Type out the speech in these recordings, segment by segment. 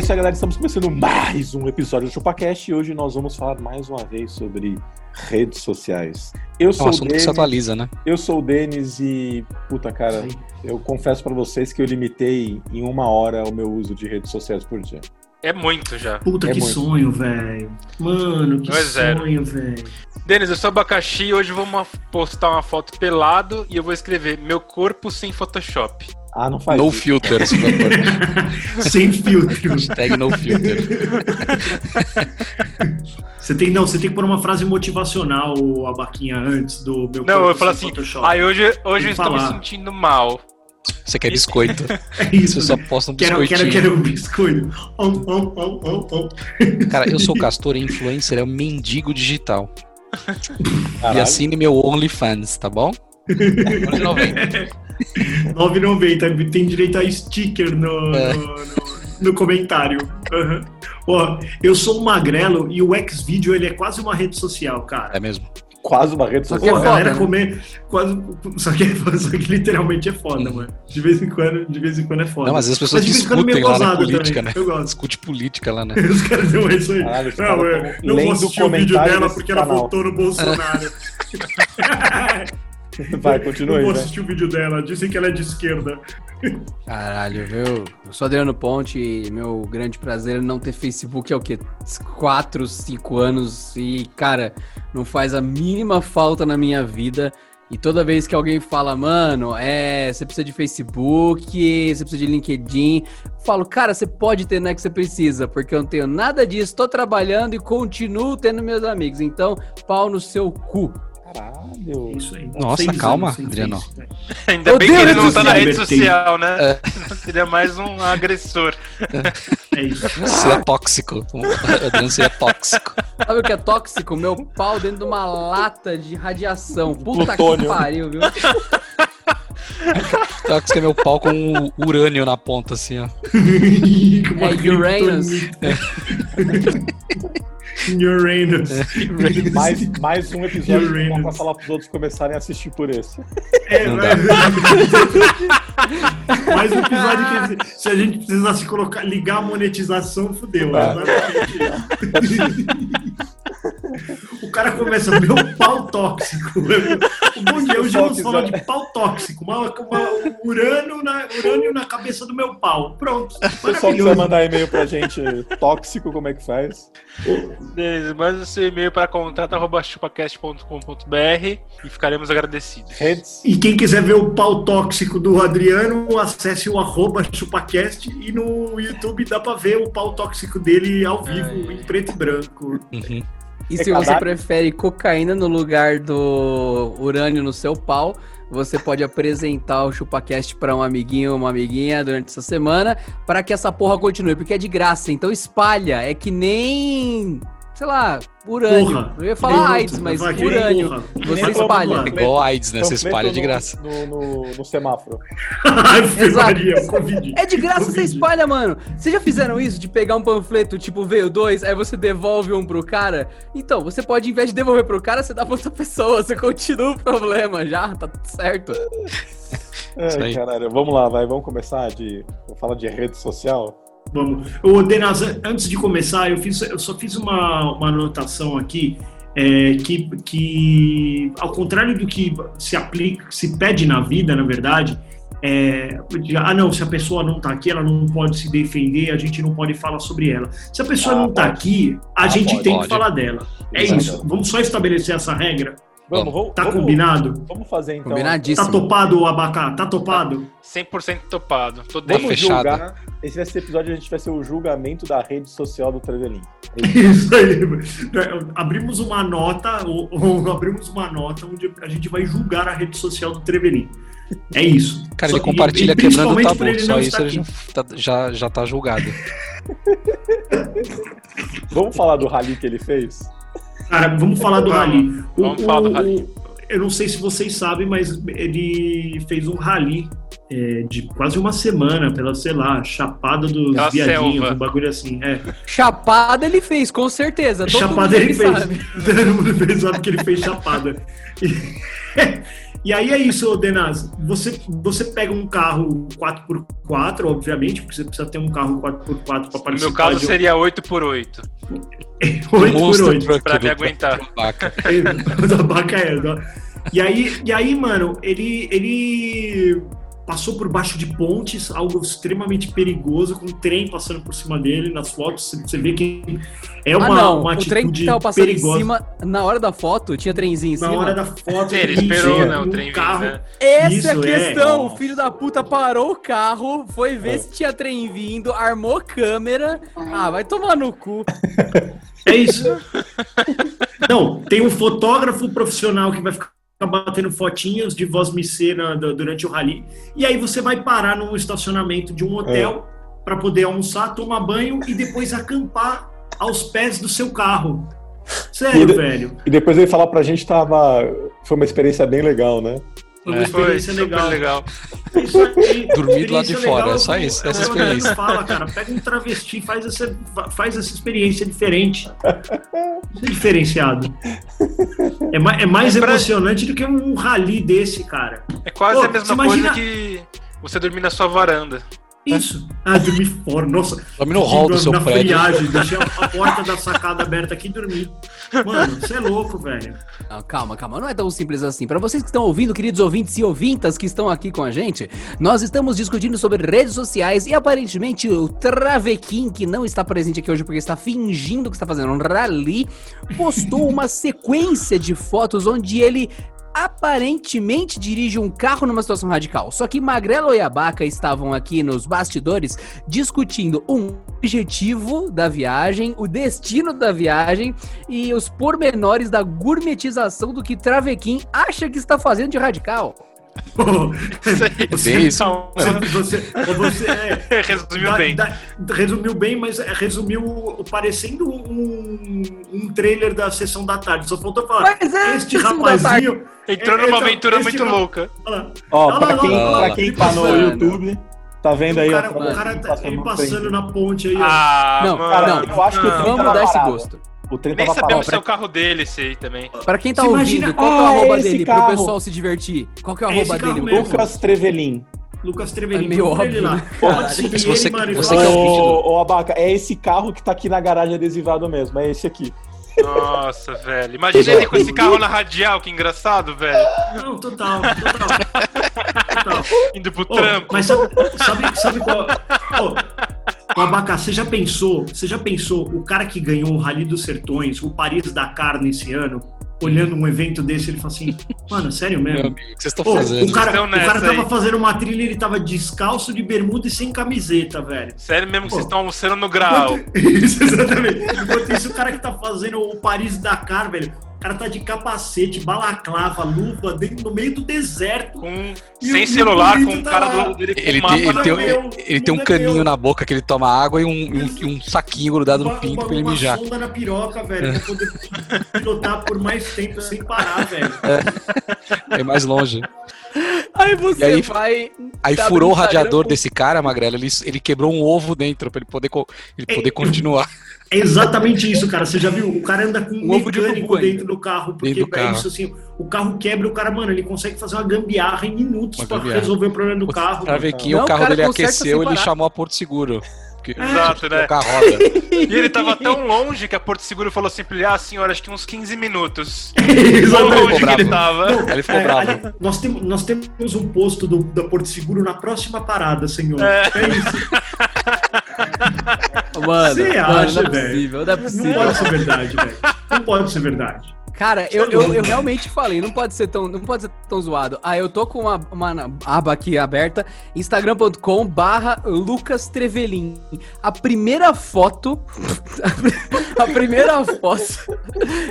Isso aí, galera. Estamos começando mais um episódio do ChupaCast e hoje nós vamos falar mais uma vez sobre redes sociais. Eu É sou um o assunto que Denis, se atualiza, né? eu sou o Denis e, puta cara, eu confesso pra vocês que eu limitei em uma hora o meu uso de redes sociais por dia. É muito já. Puta É que muito. sonho, velho. Mano, que é sonho, velho. Denis, eu sou abacaxi e hoje vamos postar uma foto pelado e eu vou escrever meu corpo sem Photoshop. Ah, não faz No isso. favor. Sem filtro. Hashtag no filter. Você tem, não, você tem que pôr uma frase motivacional, o Abaquinha, antes do meu Não, eu corpo falo sem assim, Photoshop. Aí hoje, hoje eu estou me falar. sentindo mal. Você quer biscoito? É isso. Você só né? posta um Quero, biscoitinho. quero, quero um biscoito. Oh. Cara, eu sou castor e influencer, é um mendigo digital. Caralho. E assine meu OnlyFans, tá bom? 9,90. 9,90. Tem direito a sticker no, É. no, no- no comentário. Aham. Ó, eu sou um magrelo e o Xvideo ele é quase uma rede social, cara. É mesmo? Quase uma rede social. a galera foda, né? comer quase. Só que, só que literalmente é foda, mano. De vez em quando, de vez em quando é foda. Não, mas as pessoas Mas quando discutem lá na política, também. né? Eu gosto. Discute política lá, né? Os caras dão isso aí. Caralho, não, caras eu tão não vou assistir o vídeo comentário dela porque ela canal. votou no Bolsonaro. Vai, continua não aí, vou né? assistir o vídeo dela. Dizem que ela é de esquerda. Caralho, viu? Eu sou Adriano Ponte e meu grande prazer é não ter Facebook há o quê? 4, 5 anos e, cara, não faz a mínima falta na minha vida. E toda vez que alguém fala, mano, é, você precisa de Facebook, você precisa de LinkedIn, eu falo, cara, você pode ter, não é que você precisa, porque eu não tenho nada disso, tô trabalhando e continuo tendo meus amigos. Então, pau no seu cu. Caralho. É Isso aí. Nossa, calma, Adriano. Ainda bem Odeio que ele não tá na rede social, né? Seria mais um agressor. É isso. Você é tóxico. O Adriano seria tóxico. Sabe o que é tóxico? Meu pau dentro de uma lata de radiação. Puta Plutônio. que pariu, viu? Tóxico é meu pau com o urânio na ponta, assim, ó. Com uma É Uranus. criptonita. Uranus. Mais, mais um episódio que Uranus. pra falar pros outros começarem a assistir por esse. É, mas... Mais um episódio que se- a gente precisasse colocar, ligar a monetização, fudeu. Ah. Exatamente. O cara começa, meu pau tóxico. O bom dia, hoje vamos falar de pau tóxico. Uma, uma- um urânio, na, urânio na cabeça do meu pau. Pronto. O pessoal quiser mandar e-mail pra gente tóxico, como é que faz? Denis, manda seu e-mail para contato.chupacast.com.br e ficaremos agradecidos. Redes. E quem quiser ver o pau tóxico do Adriano, acesse o arroba chupacast e no YouTube dá pra ver o pau tóxico dele ao vivo, em preto e branco. Uhum. E É se você prefere cocaína no lugar do urânio no seu pau, você pode apresentar o ChupaCast pra um amiguinho ou uma amiguinha durante essa semana para que essa porra continue, porque é de graça. Então espalha, é que nem, sei lá, urânio. Porra. Eu ia falar AIDS, mas urânio. porra. Você nem espalha. lá. Igual AIDS, né? Você espalha de graça. No, no, no semáforo. Exato. É de graça, você espalha, mano. Vocês já fizeram isso de pegar um panfleto, tipo, veio dois, aí você devolve um pro cara? Então, você pode, em vez de devolver pro cara, você dá pra outra pessoa, você continua o problema já, tá tudo certo. Ai, caralho. Vamos lá, vai. Vamos começar de. Vou falar de rede social. Vamos. Ô, Denas, antes de começar, eu, fiz, eu só fiz uma, uma anotação aqui. é, que, que, ao contrário do que se aplica, se pede na vida, na verdade, é, de, ah, não, se a pessoa não tá aqui, ela não pode se defender, a gente não pode falar sobre ela. Se a pessoa Ah, não tá pode. aqui, a Ah, gente pode, tem pode. que falar dela. É Exato. isso. Vamos só estabelecer essa regra. Vamos, vamos, Tá vamos, combinado? Vamos fazer então. Tá Combinadíssimo. topado o abacá? Tá topado? 100% topado. Tô Tá dentro. Vamos fechado. julgar. Esse vai ser o episódio, a gente vai ser o julgamento da rede social do Trevelin. Isso aí. Abrimos uma nota, ou, ou abrimos uma nota onde a gente vai julgar a rede social do Trevelin. É isso. Cara, Só ele que- compartilha e quebrando o tabu. Só isso ele tá, já, já tá julgado. Vamos falar do rally que ele fez? Cara, vamos falar do rally. O- vamos falar do rally. Eu não sei se vocês sabem, mas ele fez um rally é, de quase uma semana pela, sei lá, Chapada dos Pela Viadinhos, selva. um bagulho assim. É. Chapada ele fez, com certeza. Todo Chapada mundo ele fez. sabe. Todo mundo fez, sabe que ele fez chapada. E, e aí é isso, Denaz. Você, você pega um carro 4x4, obviamente, porque você precisa ter um carro 4x4 para No participar meu caso de seria 8x8, 8x8. truck pra do- me aguentar. Baca. da vaca é. da- E aí, e aí, mano, ele, ele passou por baixo de pontes, algo extremamente perigoso, com um trem passando por cima dele nas fotos. Você- vê que é uma, ah, não. uma o trem que atitude tava passando perigosa. em cima, na hora da foto, tinha trenzinho em Na cima. hora da foto, Ele esperou, né, um o trem carro. né? Essa Isso, é a é. questão. Nossa. O filho da puta parou o carro, foi ver É. se tinha trem vindo, armou câmera. Ah, vai tomar no cu. É isso. Não, tem um fotógrafo profissional que vai ficar batendo fotinhas de voz micena durante o rally. E aí você vai parar num estacionamento de um hotel para poder almoçar, tomar banho e depois acampar aos pés do seu carro. Sério, E de- velho. E depois ele falar pra gente tava. Foi uma experiência bem legal, né? Foi uma É. Foi experiência super legal. legal. Isso aí, Dormir do lado de experiência fora, legal, é só isso, essa é, Leandro experiência. fala, cara, pega um travesti, faz essa, faz essa experiência diferente. Isso é diferenciado. É, ma- é mais É pra- emocionante do que um rally desse, cara. É quase Pô, a mesma imagina- coisa que você dormir na sua varanda. Isso. Ah, dormir fora. Nossa. Dorme no hall do na- seu na prédio. friagem, deixei a, a porta da sacada aberta aqui e dormi. Mano, você é louco, velho. Não, calma, calma, não é tão simples assim. Para vocês que estão ouvindo, queridos ouvintes e ouvintas que estão aqui com a gente, nós estamos discutindo sobre redes sociais e aparentemente o Travequim, que não está presente aqui hoje porque está fingindo que está fazendo um rally, postou uma sequência de fotos onde ele aparentemente dirige um carro numa situação radical. Só que Magrelo e Abaca estavam aqui nos bastidores discutindo um objetivo da viagem, o destino da viagem e os pormenores da gourmetização do que Travequim acha que está fazendo de radical. Pô, Você, bem isso. Você, você, você é, resumiu Da- bem. da- resumiu bem, mas é, resumiu parecendo um, um trailer da sessão da tarde. Só faltou falar. Mas é este rapazinho. Entrou É, numa aventura muito louca. Olha lá, Ó, pra quem, lá, pra quem tá no. YouTube, tá vendo aí, o ó. cara, o cara tá- ele passando trem. na ponte aí. ó. Ah, Não. Cara, não, eu acho que não. Vamos tava dar esse gosto. O trem Nem tava sabemos parado. se é o carro dele, esse aí também. Pra quem tá Você ouvindo, imagina- qual que é o Ah, arroba dele carro. pro pessoal se divertir? Qual que é o É arroba dele? mesmo. Lucas Trevelin. Lucas Trevelin, É meio óbvio, lá. né, Pode seguir Se você- ele, você que é o vídeo Ô, Abaca, é esse carro que tá aqui na garagem adesivado mesmo, é esse aqui. Nossa, velho. Imagina ele com esse carro na radial, que engraçado, velho. Não, total, total. total. Indo pro Ô, trampo. mas sabe, sabe, sabe qual. Ô, Abacá, você já pensou? Você já pensou o cara que ganhou o Rally dos Sertões, o Paris Dakar nesse ano, olhando um evento desse, ele fala assim, mano, sério Meu mesmo? amigo, o que vocês estão Pô, fazendo? o cara, o cara tava aí. fazendo uma trilha, ele tava descalço de bermuda e sem camiseta, velho. Sério mesmo que Pô. vocês estão almoçando no grau. Isso, exatamente. Enquanto isso, o cara que tá fazendo o Paris Dakar, velho, o cara tá de capacete, balaclava, luva, dentro, no meio do deserto. Com, sem o- celular, com o cara tá lá. do dele com Ele mapa tem, ele, tem, meu, ele tem um meu caninho Deus. na boca que ele toma água e um, um- e um saquinho grudado no uma, pinto uma, pra ele uma mijar. sonda na piroca, velho, pra poder pilotar por mais tempo sem parar, velho. É mais longe. Aí você E aí- vai. Aí Tá furou o radiador com- desse cara, Magrelo. Ele, ele quebrou um ovo dentro pra ele poder, ele poder continuar. É exatamente isso, cara. Você já viu? O cara anda com um Um ovo de mecânico urubu ainda. dentro do carro, porque Dentro do é carro. isso assim, o carro quebra, o cara, mano, ele consegue fazer uma gambiarra em minutos Uma pra gambiarra. resolver o problema do carro. Pra ver que Não, o o carro dele aqueceu, ele chamou a Porto Seguro. Porque Exato, né? trocar a roda. E ele tava tão longe que a Porto Seguro falou assim pra ele, ah, senhora, acho que uns 15 minutos. Tão Exatamente. longe que ele tava. Aí ele ficou É, bravo. ali- nós, temos, nós temos um posto do, da Porto Seguro na próxima parada, senhor. É. É, isso. Mano, Você mano, acha, não é velho? possível, não é Não possível. pode ser verdade, velho. Não pode ser verdade. Cara, eu, eu, eu realmente falei, não pode ser tão, não pode ser tão zoado. Ah, eu tô com uma, uma aba aqui aberta, instagram.com barra Lucas Trevelin. A primeira foto, a primeira foto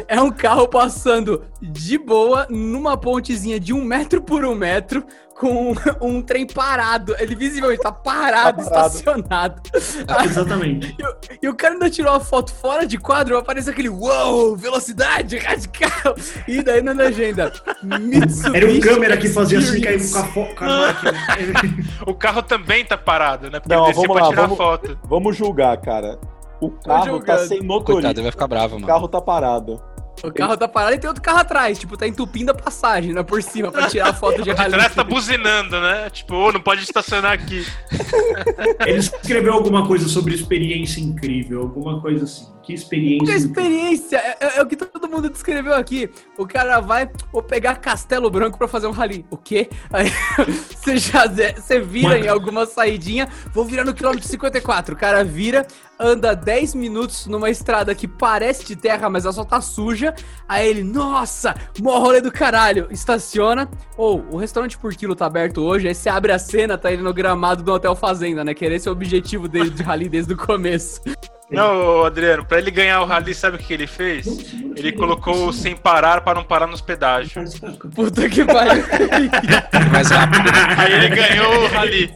é um carro passando de boa, numa pontezinha de um metro por um metro, com um trem parado. Ele visivelmente tá parado, Tá parado. estacionado. Exatamente. E, o- e o cara ainda tirou a foto fora de quadro, aparece aquele uou, velocidade radical. E daí na legenda, Mitsubishi Era um câmera que fazia assim, caiu Experience. com a, fo- com a máquina. O carro também tá parado, né? Porque Não, ele desceu vamos pra lá, tirar vamos- foto. Vamos julgar, cara. O carro tá sem Coitado, motorista. ele vai ficar bravo, O mano. carro tá parado. O carro tá parado e tem outro carro atrás, tipo, tá entupindo a passagem, né, por cima, pra tirar a foto de rally. trás tá buzinando, né? Tipo, ô, não pode estacionar aqui. Ele escreveu alguma coisa sobre experiência incrível, alguma coisa assim. Que experiência. Que experiência! É, é- é o que todo mundo descreveu aqui. O cara vai vou pegar Castelo Branco pra fazer um rally. O quê? Aí você já você vira Mano. em alguma saidinha, vou virar no quilômetro 54. O cara vira, anda 10 minutos numa estrada que parece de terra, mas ela só tá suja. Aí ele, nossa, mó rolê do caralho. Estaciona. Ou o restaurante por quilo tá aberto hoje. Aí você abre a cena, tá ele no gramado do Hotel Fazenda, né? Que era esse o objetivo dele de rally desde o começo. Não, Adriano, pra ele ganhar o rally, sabe o que ele fez? Ele colocou sem parar pra não parar nos pedágios. Puta que pariu. Mais rápido. Aí ele ganhou o rally.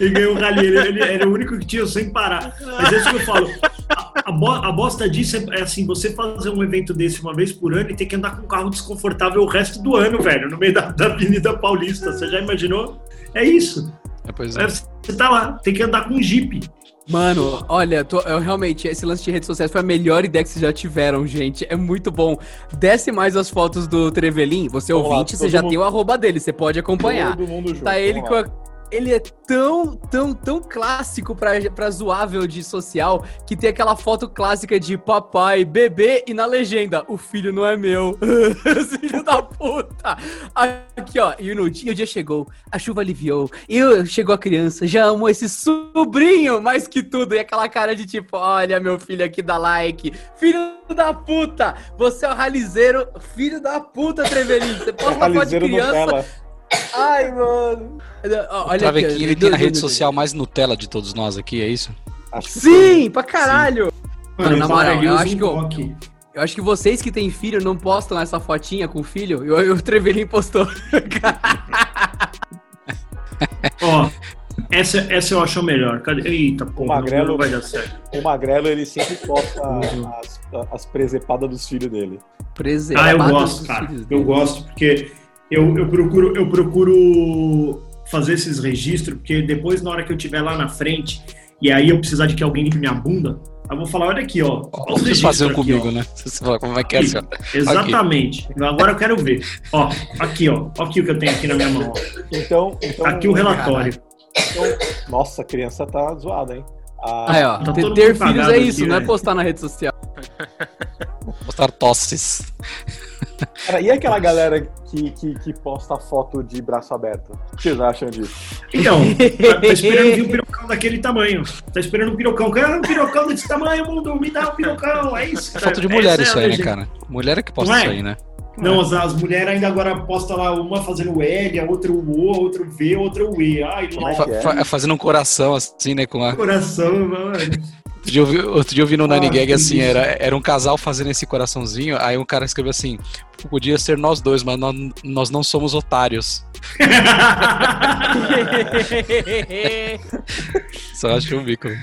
Ele ganhou o rally, ele, ele era o único que tinha sem parar. Mas é isso que eu falo. A, a bo- a bosta disso é, é assim: você fazer um evento desse uma vez por ano e ter que andar com um carro desconfortável o resto do ano, velho, no meio da, da Avenida Paulista. Você já imaginou? É isso. É, pois é. É, Você tá lá, tem que andar com um Jeep. Mano, olha, tô- eu realmente, esse lance de redes sociais foi a melhor ideia que vocês já tiveram, gente. É muito bom. Desce mais as fotos do Trevelin. Você Vamos lá, ouvinte, você todo já mundo- tem o arroba dele, você pode acompanhar. Todo mundo junto. Tá ele com lá. a- Ele é tão, tão, tão clássico pra, pra zoável de social que tem aquela foto clássica de papai, bebê e na legenda, o filho não é meu. filho da puta. Aqui, ó, e no dia, o dia chegou, a chuva aliviou, eu chegou a criança, já amo esse sobrinho mais que tudo. E aquela cara de tipo, olha meu filho aqui dá like, filho da puta, você é o ralizeiro, filho da puta, Trevelin. Você posta uma foto de criança. Ai, mano. O Olha aqui. Travequinho, ó, ele tem a rede social mais Nutella de todos nós aqui, é isso? Acho que Sim, pra caralho. Mano, na moral, eu acho que eu-. Eu acho que vocês que têm filho não postam essa fotinha com o filho. E o, o Trevelin postou. Ó, essa, essa eu acho a melhor. Cadê? Eita, porra, Magrelo- não vai dar certo. O Magrelo, ele sempre posta as, as presepadas dos filhos dele. Ah, eu gosto, cara. Eu dele. gosto, porque eu, eu, procuro, eu procuro fazer esses registros, porque depois, na hora que eu estiver lá na frente, e aí eu precisar de que alguém limpe minha bunda, eu vou falar, olha aqui, ó. Olha Vocês registros faziam aqui, comigo, ó. né? Vocês falam como é que é, Aqui. Exatamente. Agora eu quero ver. Ó, aqui, ó. Ó aqui o que eu tenho aqui na minha mão. ó. Então, então Aqui o relatório. então- nossa, a criança tá zoada, hein? A- Aí, ó. Tá ter ter filhos é aqui, isso, não é velho. postar na rede social. Postar tosses. Cara, e aquela galera que, que, que posta foto de braço aberto? O que vocês acham disso? Então, tá, tá esperando vir um pirocão daquele tamanho. Tá esperando um pirocão. Quero um pirocão desse tamanho, mundo. Me dá um pirocão. É isso. É cara. foto de mulher é isso aí, né, cara? Mulher é que posta é? isso aí, né? Não, as, as mulheres ainda agora postam lá uma fazendo o L, a outra o O, a outra o V, a outra o E. Ai, é nossa, é? Fa- fa- fazendo um coração assim, né? Com a... coração, mano. Outro dia eu vi, outro dia eu vi no Nine Ah, Gag que assim, era, era um casal fazendo esse coraçãozinho, aí um cara escreveu assim, podia ser nós dois, mas nós, nós não somos otários. Só acho eu vi. cara.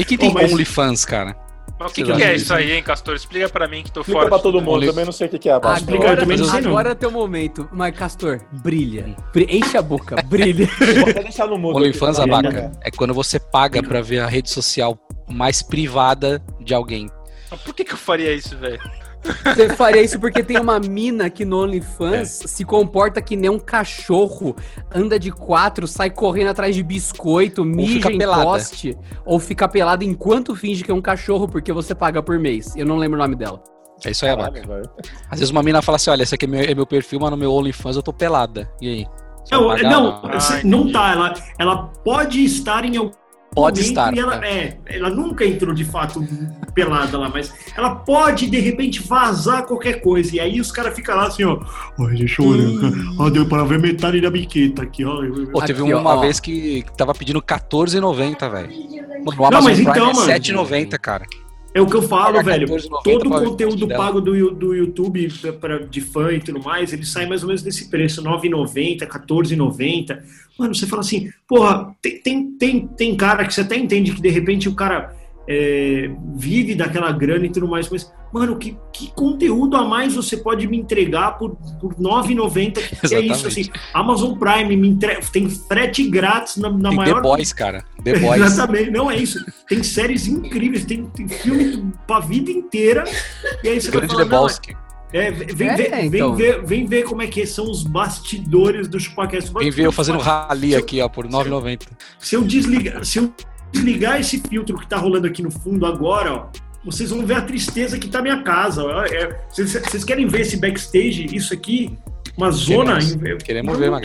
E quem tem Ô, mas- OnlyFans, cara? Mas o que, Vocês que é isso isso? aí, hein, Castor? Explica pra mim que tô Explica fora. pra disso todo mundo, Only- também não sei o que que é. Abaixo. Explica eu Agora, também não sei, não. agora é teu momento. Mas, Castor, brilha. Bri- Enche a boca, brilha. Vou até deixar no mundo. OnlyFans, abaca, é quando você paga pra ver a rede social mais privada de alguém. Mas por que, que eu faria isso, velho? Você faria isso porque tem uma mina que no OnlyFans se comporta que nem um cachorro, anda de quatro, sai correndo atrás de biscoito, mija em poste, ou fica pelada enquanto finge que é um cachorro porque você paga por mês. Eu não lembro o nome dela. É isso aí, Caralho, velho. Às vezes uma mina fala assim, olha, esse aqui é meu, é meu perfil, mas no meu OnlyFans eu tô pelada. E aí? Não, não, entendi. não tá. Ela, ela pode estar em algum Pode estar, ela, tá. é, ela nunca entrou de fato pelada lá, mas ela pode de repente vazar qualquer coisa. E aí os caras ficam lá assim, ó. Olha, deixa eu olhar. Ó, deu para ver metade da biqueta aqui, ó. Pô, teve Aqui, uma ó. vez que tava pedindo R$14,90, velho. Mano, Não, mas Prime então, é mano. R$7,90, cara. É o que eu falo, Pagar velho. 14,90 Todo o conteúdo pago do, do YouTube pra- pra, de fã e tudo mais, ele sai mais ou menos desse preço, R$ 9,90, R$ 14,90. Mano, você fala assim, porra, tem, tem, tem, tem cara que você até entende que de repente o cara é, vive daquela grana e tudo mais, mas, mano, que, que conteúdo a mais você pode me entregar por, por R$ 9,90? Que é isso, assim, Amazon Prime me entrega, tem frete grátis na, na Tem maior The Boys, cara. The Boys. Exatamente, não é isso. Tem séries incríveis, tem, tem filme pra vida inteira. E aí você vai Grande falar, não, Lebowski. é, vem, É, ver, então. vem, ver, vem ver como é que são os bastidores do ChupaCast. Vem ver eu fazendo rally aqui, ó, por 9,90. Se eu desligar, se eu desligar esse filtro que tá rolando aqui no fundo agora, ó, vocês vão ver a tristeza que tá minha casa. ó. É, Vocês vocês querem ver esse backstage? Isso aqui, uma zona. Queremos- queremos ver, eu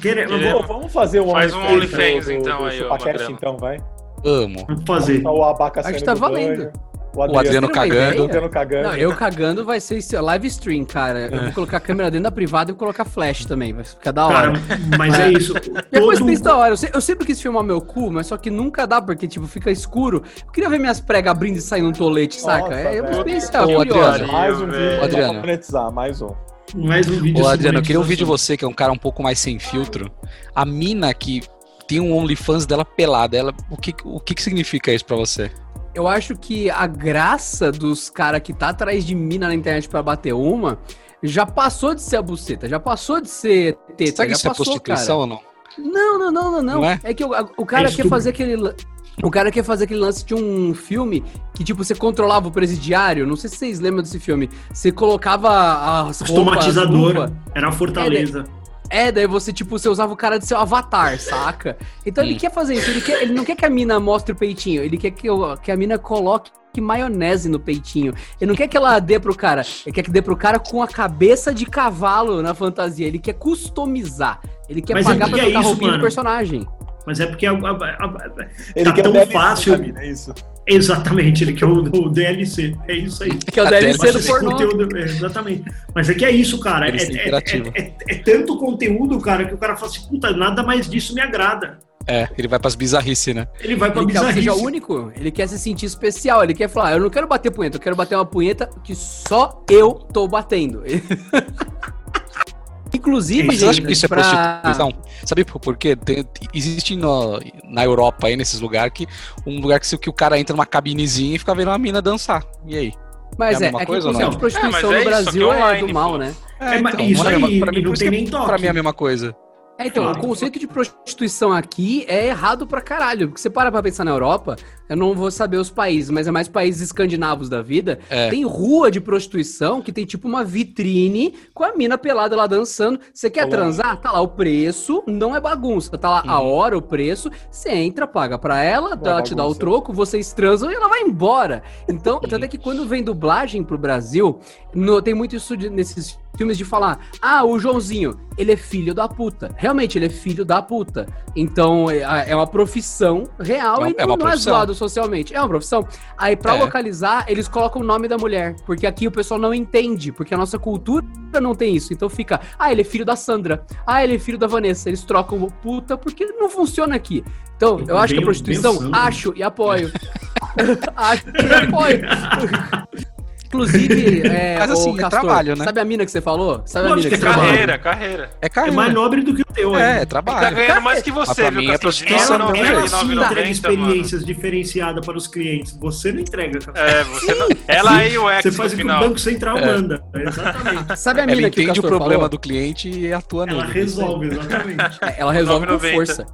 Queremos. vamos fazer um Faz um OnlyFans do- do- então, do aí, Magrelo. então, vai. Amo. Vamos fazer. Tá o abaca Acho que saindo tá do valendo. banho, O Adriano Tem uma cagando. Adriano cagando. Não, eu cagando vai ser live stream, cara. Eu vou colocar a câmera dentro da privada e vou colocar flash também. Vai ficar da hora. Cara, mas é isso. Todo- pensa da hora, eu, se- eu sempre quis filmar meu cu, mas só que nunca dá, porque, tipo, fica escuro. Eu queria ver minhas pregas abrindo e saindo um tolete, saca? Nossa, É, é uma experiência Ô. Adriano. Mais um vídeo pra Adriano. monetizar, mais um. Mais um vídeo Ô, Adriano, eu queria ouvir de monetização. você, que é um cara um pouco mais sem filtro. A mina que tem um OnlyFans dela pelada, ela, o, que, o que, que significa isso pra você? Eu acho que a graça dos caras que tá atrás de mina na internet pra bater uma já passou de ser a buceta, já passou de ser teta, Será que já isso é passou, prostituição ou não? cara. Não, não, não, não, não. Não é? É que o, o cara É quer fazer aquele. O cara quer fazer aquele lance de um filme que, tipo, você controlava o presidiário. Não sei se vocês lembram desse filme. Você colocava as roupas, Automatizador. luva. Era a fortaleza. É, daí você, tipo, você usava o cara de seu avatar, saca? Então ele quer fazer isso, ele, quer, ele não quer que a mina mostre o peitinho, ele quer que, o- que a mina coloque maionese no peitinho. Ele não quer que ela dê pro cara, ele quer que dê pro cara com a cabeça de cavalo na fantasia. Ele quer customizar. Ele quer Mas pagar é pra que é trocar isso, roupinha do personagem. Mas é porque a- a- a- Ele Tá quer tão o DLC fácil. é isso. exatamente, ele quer o, o DLC. É isso aí. Que é o A DLC do pornô. conteúdo, é, exatamente. Mas é que é isso, cara. É, é- é- é- é tanto conteúdo, cara, que o cara fala assim, puta, nada mais disso me agrada. É, ele vai pras bizarrices, né? Ele vai pra Ele quer bizarrice. seja único, ele quer se sentir especial, ele quer falar, eu não quero bater punheta, eu quero bater uma punheta que só eu tô batendo. Inclusive, eu acho que isso é pra- prostituição. Sabe por quê? Tem- existe no- na Europa aí, nesses lugares, que um lugar que, se- que o cara entra numa cabinezinha e fica vendo uma mina dançar. E aí? Mas É é, é, que coisa o ou conceito não? de prostituição É, é no isso, Brasil que é online, do mal, pô. né? É, mas então, isso é- aí, pra mim, e não tem que nem toque. Pra mim é a mesma coisa. É, então, o conceito de prostituição aqui é errado pra caralho. Porque você para pra pensar na Europa, eu não vou saber os países, mas é mais países escandinavos da vida. É. Tem rua de prostituição que tem tipo uma vitrine com a mina pelada lá dançando. Você quer transar? Tá lá o preço, não é bagunça. Tá lá a Uhum. hora, o preço. Você entra, paga pra ela, Não é ela te dá o troco, vocês transam e ela vai embora. Então, tanto é que quando vem dublagem pro Brasil, no- tem muito isso de- nesses filmes de falar: ah, o Joãozinho, ele é filho da puta. Realmente, ele é filho da puta. Então, é, é uma profissão real É e é não é profissão. zoado socialmente. É uma profissão. Aí, pra É. localizar, eles colocam o nome da mulher. Porque aqui o pessoal não entende, porque a nossa cultura não tem isso. Então fica, ah, ele é filho da Sandra. Ah, ele é filho da Vanessa. Eles trocam o puta porque não funciona aqui. Então, eu acho que a prostituição, acho e apoio. acho e apoio. Inclusive, é, Mas, assim, é trabalho, né? Sabe a mina que você falou? Sabe a mina Lógico que que você é? Carreira, carreira. É É carreira. mais nobre do que o teu, É, é Tá trabalho. ganhando mais que você, pra viu, mim é Castor? prostituição, Ela, não, ela velho. sim entrega 9,90, mano. experiências diferenciadas para os clientes. Você não entrega, cara. É, você não... Ela e o X Você faz o que o. Banco Central É. manda. Exatamente. Sabe a Ela mina que o entende o Castor problema falou? do cliente e atua Ela nele. resolve, exatamente. É, Ela resolve com 9,90. força.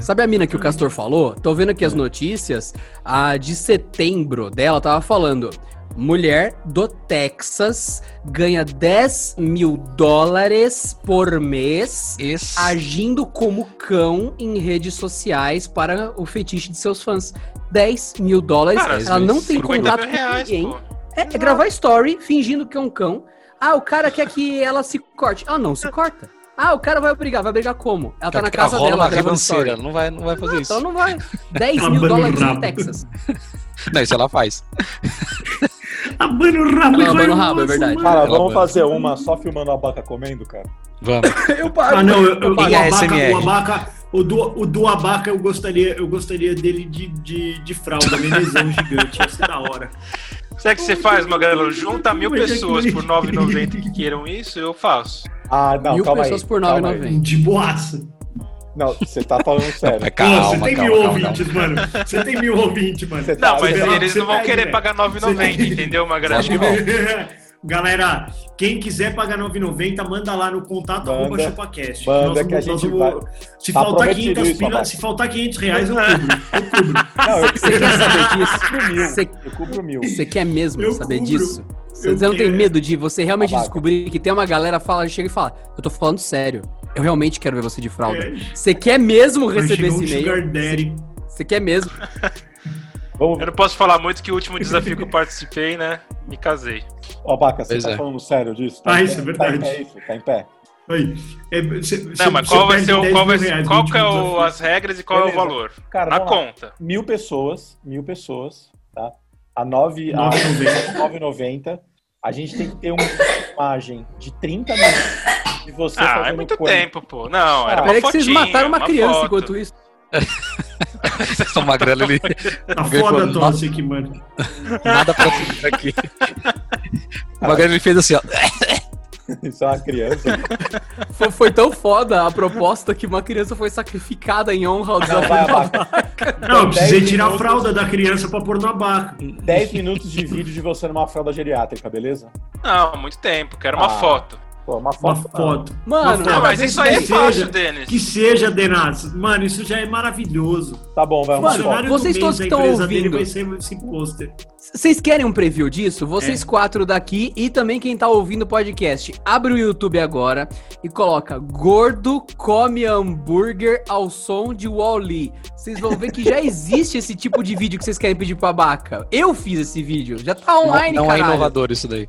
Sabe a mina que o Castor falou? Tô vendo aqui as notícias. A de setembro dela tava falando. Mulher do Texas ganha 10 mil dólares por mês Esse... agindo como cão em redes sociais para o fetiche de seus fãs. 10 mil dólares. Cara, ela não tem 50 contato com reais, ninguém. É, é gravar story fingindo que é um cão. Ah, o cara quer que ela se corte. Ela não se corta. Ah, o cara vai brigar. Vai brigar como? Ela tá na casa rola dela uma gravando story. ribanceira. Não vai, não vai fazer isso. Então não vai. 10 Ela mil dólares no. Texas. Não, isso ela faz. Abana o rabo. Vai abana o rabo, é verdade. mano. Cara, vamos fazer uma só filmando a Abaca comendo, cara? Vamos. Eu pago. Ah, não, eu, eu, o, abaca, ASMR. o, abaca, O do, o do Abaca eu gostaria, eu gostaria dele de, de, de fralda, nenezão gigante. Ia ser da hora. Sabe o que você faz, Magalhães? Junta mil é pessoas por 9,90 que queiram isso, eu faço. Ah, não, Mil calma pessoas aí. por calma aí. 9,90. De boaça. Não, você tá falando sério. Mas Pô, você calma, tem calma, mil calma, ouvintes, mano. Você tem mil ouvintes, mano. Você Não, tá- mas eles não vão pega, querer pagar 9,90, entendeu, que não. Galera, quem quiser pagar 9,90, manda lá no contato Manda, arroba chupacast. manda Nós que a vamos- gente nós vamos- Se, Tá faltar prometido 500 isso, pila, se faltar 500 reais, eu cubro. Eu cubro. Não, eu, Você quer saber disso? Você, Eu cubro mil. você quer mesmo Eu saber cubro. disso? Você Eu não tem quero. medo de você realmente Abaca. descobrir que tem uma galera fala, chega e fala, eu tô falando sério. Eu realmente quero ver você de fralda. É. Você quer mesmo receber esse e-mail? Você quer mesmo? Vamos, Eu não posso falar muito que o último desafio que eu participei, né? Me casei. ó, Baca, você Pois tá é. falando sério disso? Ah, em isso pé? é verdade. Tá em pé isso? Tá em pé? Aí, é, cê- Não, cê- mas qual vai ser o. 10 Qual, vai reais qual que é o, as regras e qual é o Beleza. valor? Cara, Na vamos lá. conta. Mil pessoas, mil pessoas, tá? A 9 a 9,90. 9,90. A gente tem que ter uma imagem de 30 minutos de você Ah, fazendo é muito coisa. tempo, pô. Não, era Ah, uma Peraí que vocês fotinha, mataram uma, criança foto. enquanto isso. O Magrelo, ele Tá foda a tosse aqui, mano. nada pra fazer aqui. O Magrelo, ele fez assim, ó. Isso é uma criança. Foi, foi tão foda a proposta que uma criança foi sacrificada em honra ao Não, desafio vai, do Abaca. Não, eu precisei 10 tirar a fralda da criança pra pôr na barca. 10 minutos de vídeo de você numa fralda geriátrica, beleza? Não, muito tempo. Quero uma Ah. foto. Pô, uma Uma foto. foto. Mano, Uma foto. mas isso aí é Que fácil, seja- Denis. Que seja, Denas. Mano, isso já é maravilhoso. Tá bom, vai, Mano, foto. funcionário vocês do todos que da estão empresa dele ouvindo. vai ser esse pôster. Vocês querem um preview disso? É. Vocês quatro daqui e também quem tá ouvindo o podcast, abre o YouTube agora e coloca Gordo come hambúrguer ao som de Wall-E. Vocês vão ver que já existe esse tipo de vídeo que vocês querem pedir pra Baca. Eu fiz esse vídeo, já tá Não, online, não é caralho. inovador isso daí.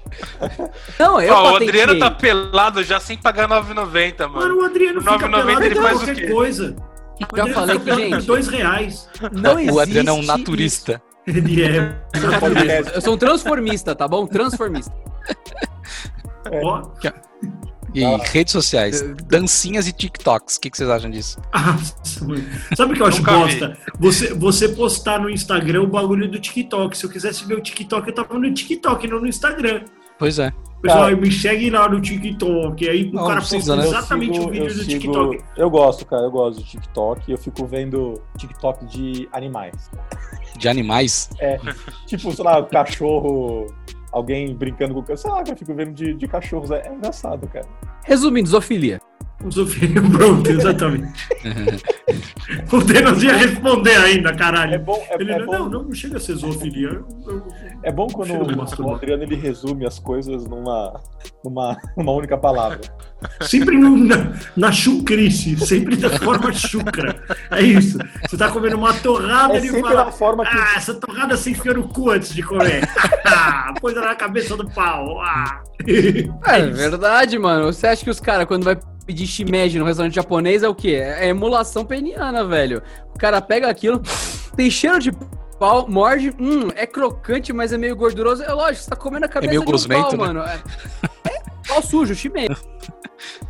Não, eu Ó, o. Adriano tá pelado já sem pagar 9,90, Mano, mano. o Adriano Por fica 9,90 pelado ele faz o qualquer quê? coisa. O Já Adriano falei que, gente- Dois reais. Não o Adriano é um existe naturista. Ele é. Eu sou um transformista, tá bom? Transformista. Ó. E Ah. redes sociais, dancinhas e TikToks. O que, que vocês acham disso? Sabe o que eu acho Nunca bosta? Você, você postar no Instagram o bagulho do TikTok. Se eu quisesse ver o TikTok, eu tava no TikTok, não no Instagram. Pois é. Pessoal, Cara. me segue lá no TikTok. Aí o Não, cara precisa, posta né? Exatamente sigo- o vídeo do sigo- TikTok. Eu gosto, cara, eu gosto de TikTok. Eu fico vendo TikTok de animais. De animais. Tipo, sei lá, o cachorro, alguém brincando com o cachorro. Sei lá, eu fico vendo de, de cachorros. É, é engraçado, cara. Resumindo, zoofilia. Zoofilia, Pronto, exatamente. o Denis ia responder ainda, É caralho. bom, é, Ele, é não, bom, não, não, chega a ser zoofilia. Eu- eu- é bom quando o, o Adriano ele resume as coisas numa, numa, numa única palavra. Sempre no- na, na chucrice, sempre da forma chucra. É isso. Você tá comendo uma torrada É e ele sempre fala. da forma que. Ah, essa torrada você enfia no cu antes de comer. Ah, Põe na cabeça do pau. Ah. É verdade, mano. Você acha que os caras, quando vai pedir shimeji no restaurante japonês, é o quê? É emulação peniana, velho. O cara pega aquilo, tem cheiro de pau, morde, hum, é crocante, mas é meio gorduroso. É lógico, você tá comendo a cabeça meio de um gosmento, pau, né? mano. É, é pau sujo, shimeji.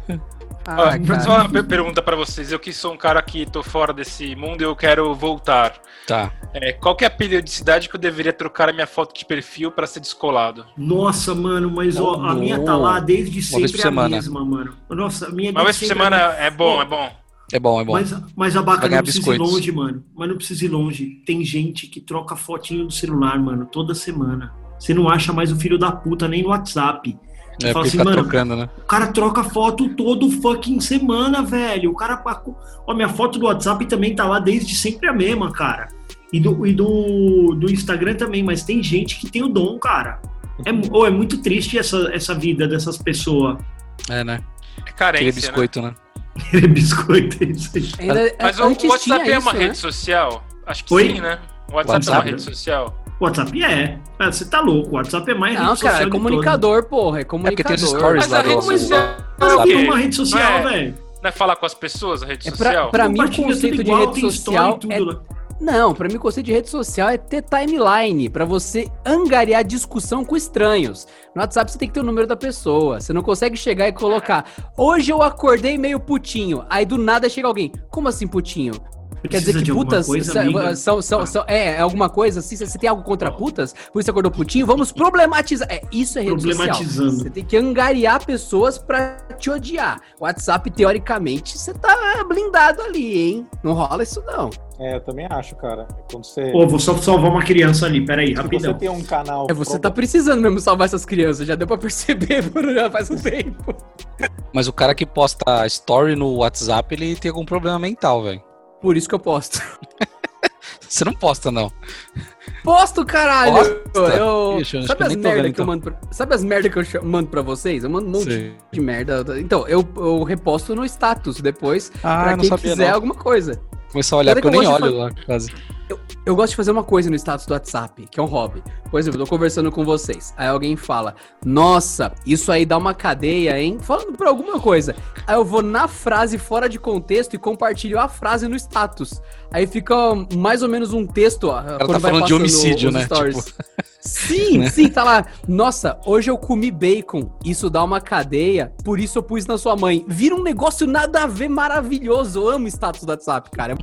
Ah, só uma per- pergunta pra vocês. Eu que sou um cara que tô fora desse mundo e eu quero voltar. Tá. É, qual que é a periodicidade que eu deveria trocar a minha foto de perfil pra ser descolado? Nossa, mano, mas ó, a minha tá lá desde vez sempre por a semana. mesma, mano. Nossa, a minha Uma vez por semana é bom, é bom. É bom, é bom. Mas, mas a Baca Vai ganhar não precisa ir biscoitos. longe, mano. Mas não precisa ir longe. Tem gente que troca fotinho do celular, mano, toda semana. Você não acha mais o filho da puta nem no WhatsApp. É fala assim, fica mano, trocando, né? o cara troca foto todo fucking semana, velho. O cara. Ó, minha foto do WhatsApp também tá lá desde sempre a mesma, cara. E do, e do, do Instagram também, mas tem gente que tem o dom, cara. É, ô, é muito triste essa, essa vida dessas pessoas. É, né? É Aquele carência, né? biscoito, né? Ele biscoito, é isso aí. Ainda, Mas o antes WhatsApp é uma isso, né? rede social? Acho que Oi? sim, né? O WhatsApp, é WhatsApp? uma rede social. WhatsApp é. Você tá louco. O WhatsApp é mais Não, rede social cara, é de comunicador, porra. É porque tem os comunicador. stories Mas lá a do rede mas social todas. é é uma rede social, Não é- velho. Não é falar com as pessoas, a rede É pra, social? pra mim, o conceito de igual, rede tem social é lá. Não, pra mim o conceito de rede social é ter timeline, pra você angariar discussão com estranhos. No WhatsApp você tem que ter o número da pessoa. Você não consegue chegar e colocar. Hoje eu acordei meio putinho. Aí do nada chega alguém. Como assim putinho? Quer dizer que putas coisa, são, são, são, são- é, é alguma coisa assim? Você tem algo contra putas? Por isso você acordou putinho? Vamos problematizar. É, isso é rede social. Problematizando. Você tem que angariar pessoas pra te odiar. WhatsApp, teoricamente, você tá blindado ali, hein? Não rola isso não. É, eu também acho, cara. Quando você, Pô, vou só salvar uma criança ali, peraí, se você rapidão. tem um canal. É, você tá precisando mesmo salvar essas crianças, já deu pra perceber por já faz um tempo. Mas o cara que posta story no WhatsApp, ele tem algum problema mental, velho. Por isso que eu posto. Você não posta, não. Posto, caralho! Posta? Eu... Ixi, sabe as nem tô merda vendo, que eu então. mando pra... Sabe as merda que eu mando pra vocês? Eu mando um monte Sei. de merda. Então, eu, eu reposto no status depois, Ah, pra quem quiser não. alguma coisa. Começar a olhar, porque eu que eu nem olho lá, quase. Eu gosto de fazer uma coisa no status do WhatsApp, que é um hobby. Por exemplo, eu tô conversando com vocês. Aí alguém fala: Nossa, isso aí dá uma cadeia, hein? Falando por alguma coisa. Aí eu vou na frase fora de contexto e compartilho a frase no status. Aí fica mais ou menos um texto. O cara tá falando de homicídio, né? Sim, sim, tá lá. Nossa, hoje eu comi bacon. Isso dá uma cadeia, por isso eu pus na sua mãe. Vira um negócio nada a ver maravilhoso. Eu amo status do WhatsApp, cara.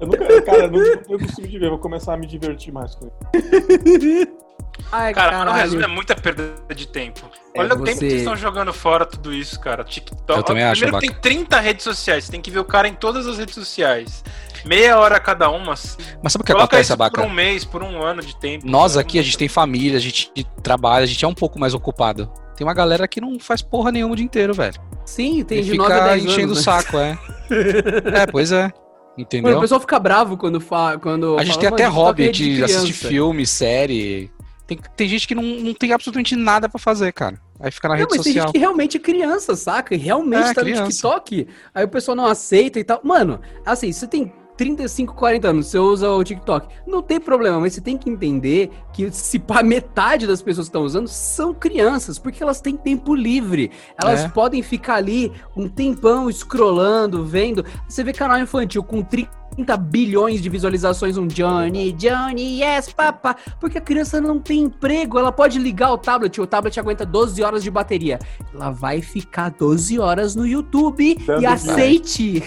Eu nunca, cara, eu não eu consigo de ver, vou começar a me divertir mais com isso. Ai, Cara, caralho. resumo é muita perda de tempo. É, Olha o tempo que você- vocês estão jogando fora tudo isso, cara. TikTok. Eu também acho, Primeiro tem 30 redes sociais, você tem que ver o cara em todas as redes sociais. Meia hora cada uma. Mas sabe o que Coloca acontece, isso por um mês, por um ano de tempo. Nós aqui, a gente tem família, a gente trabalha, a gente é um pouco mais ocupado. Tem uma galera que não faz porra nenhuma o dia inteiro, velho. Sim, tem E de 9 a fica 10 enchendo anos, o né? saco, é. é, pois é. Mano, Entendeu? o pessoal fica bravo quando fa... quando A gente fala, tem "Mano, até hobby é de assistir criança." filme, série. Tem, tem gente que não, não tem absolutamente nada pra fazer, cara. Aí fica na Não, rede mas tem social. gente que realmente é criança, saca? E realmente É, tá no criança. TikTok. Aí o pessoal não aceita e tal. Mano, assim, você tem 35, 40 anos, você usa o TikTok. Não tem problema, mas você tem que entender que se pá, metade das pessoas que estão usando são crianças, porque elas têm tempo livre. Elas É. podem ficar ali um tempão scrollando, vendo. Você vê canal infantil com 30 bilhões de visualizações, um Johnny, Johnny, yes, papá. Porque a criança não tem emprego, ela pode ligar o tablet, o tablet aguenta 12 horas de bateria. Ela vai ficar 12 horas no YouTube Dando e aceite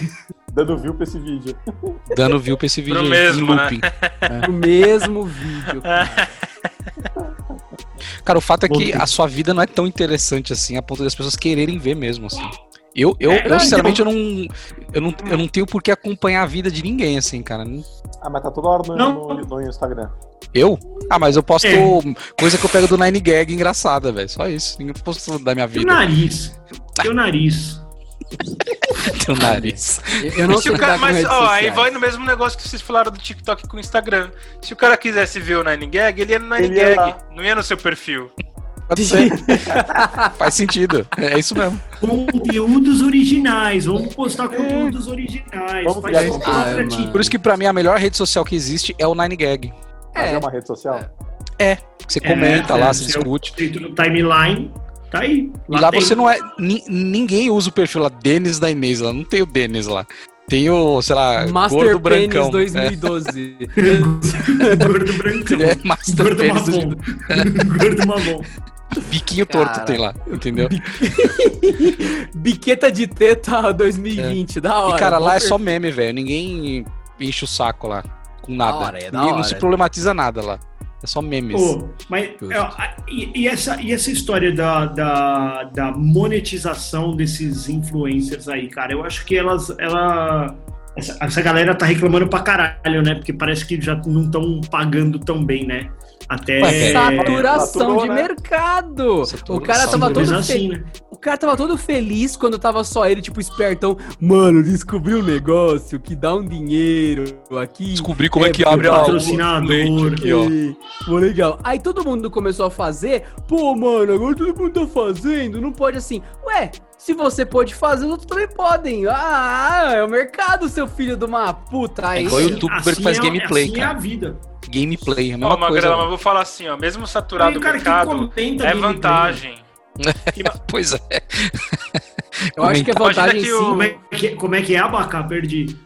Dando view pra esse vídeo. Dando view pra esse vídeo Pro aí, mesmo, né? looping. o mesmo vídeo. Cara, o fato é que a sua vida não é tão interessante assim, a ponto das pessoas quererem ver mesmo, assim. Eu, eu, É, eu não, sinceramente, eu, não, eu, não, eu não tenho por que acompanhar a vida de ninguém, assim, cara. Ah, mas tá toda hora no, Não. no, no Instagram. Eu? Ah, mas eu posto É. coisa que eu pego do Nine Gag engraçada, velho. Só isso. Ninguém posto da minha Teu vida. nariz. Teu nariz. Teu nariz. Eu- Eu não Se sei o cara, mas ó, aí vai no mesmo negócio que vocês falaram do TikTok com o Instagram. Se o cara quisesse ver o Nine Gag, ele ia no Nine Ele ia Gag, lá. não ia no seu perfil. Pode ser. Faz sentido. É isso mesmo. Conteúdos originais. Vamos postar conteúdos originais. Vamos Faz criar conteúdo. Ah. Por isso que pra mim a melhor rede social que existe é o Nine Gag. É É. uma rede social? Você comenta É, lá, é, se seu- discute. Feito no timeline. Tá aí. E lá tem. você não é. ni- ninguém usa o perfil lá, Denis da Inês lá. Não tem o Denis lá. Tem o, sei lá, Master gordo Penis brancão. 2012. Gordo brancão. É, é Master Gordo Penis marrom. Gordo marrom. Biquinho torto Cara. tem lá, entendeu? Biqueta de teta 2020, da hora. E cara, lá é só meme, velho. Ninguém enche o saco lá com nada. hora, é da Ninguém não hora. se problematiza nada lá. É só memes. Pô, mas é, e, e essa, e essa história da, da, da monetização desses influencers aí, cara, eu acho que elas. Ela, essa, essa galera tá reclamando pra caralho, né? Porque parece que já não estão pagando tão bem, né? Até. Saturação saturou, de né? mercado. Saturou. O cara tava todo assim, né? O cara tava todo feliz quando tava só ele, tipo, espertão. Mano, descobri um negócio que dá um dinheiro aqui. Descobri como é, É, que abre a patrocinador. aqui, ó. Pô, legal. Aí todo mundo começou a fazer. Pô, mano, agora todo mundo tá fazendo. Não pode assim. Ué, se você pode fazer, os outros também podem. Ah, é o mercado, seu filho de uma puta. Aí, igual o youtuber que faz é- gameplay, assim é cara. a vida. Gameplay, a Ó, mesma coisa. Magrela, mas vou falar assim, ó, mesmo saturado o que mercado, é gameplay. vantagem. Pois é. eu acho que é Imagina vantagem que sim. o- Como é, que, como é que é, Abacá? Perdi.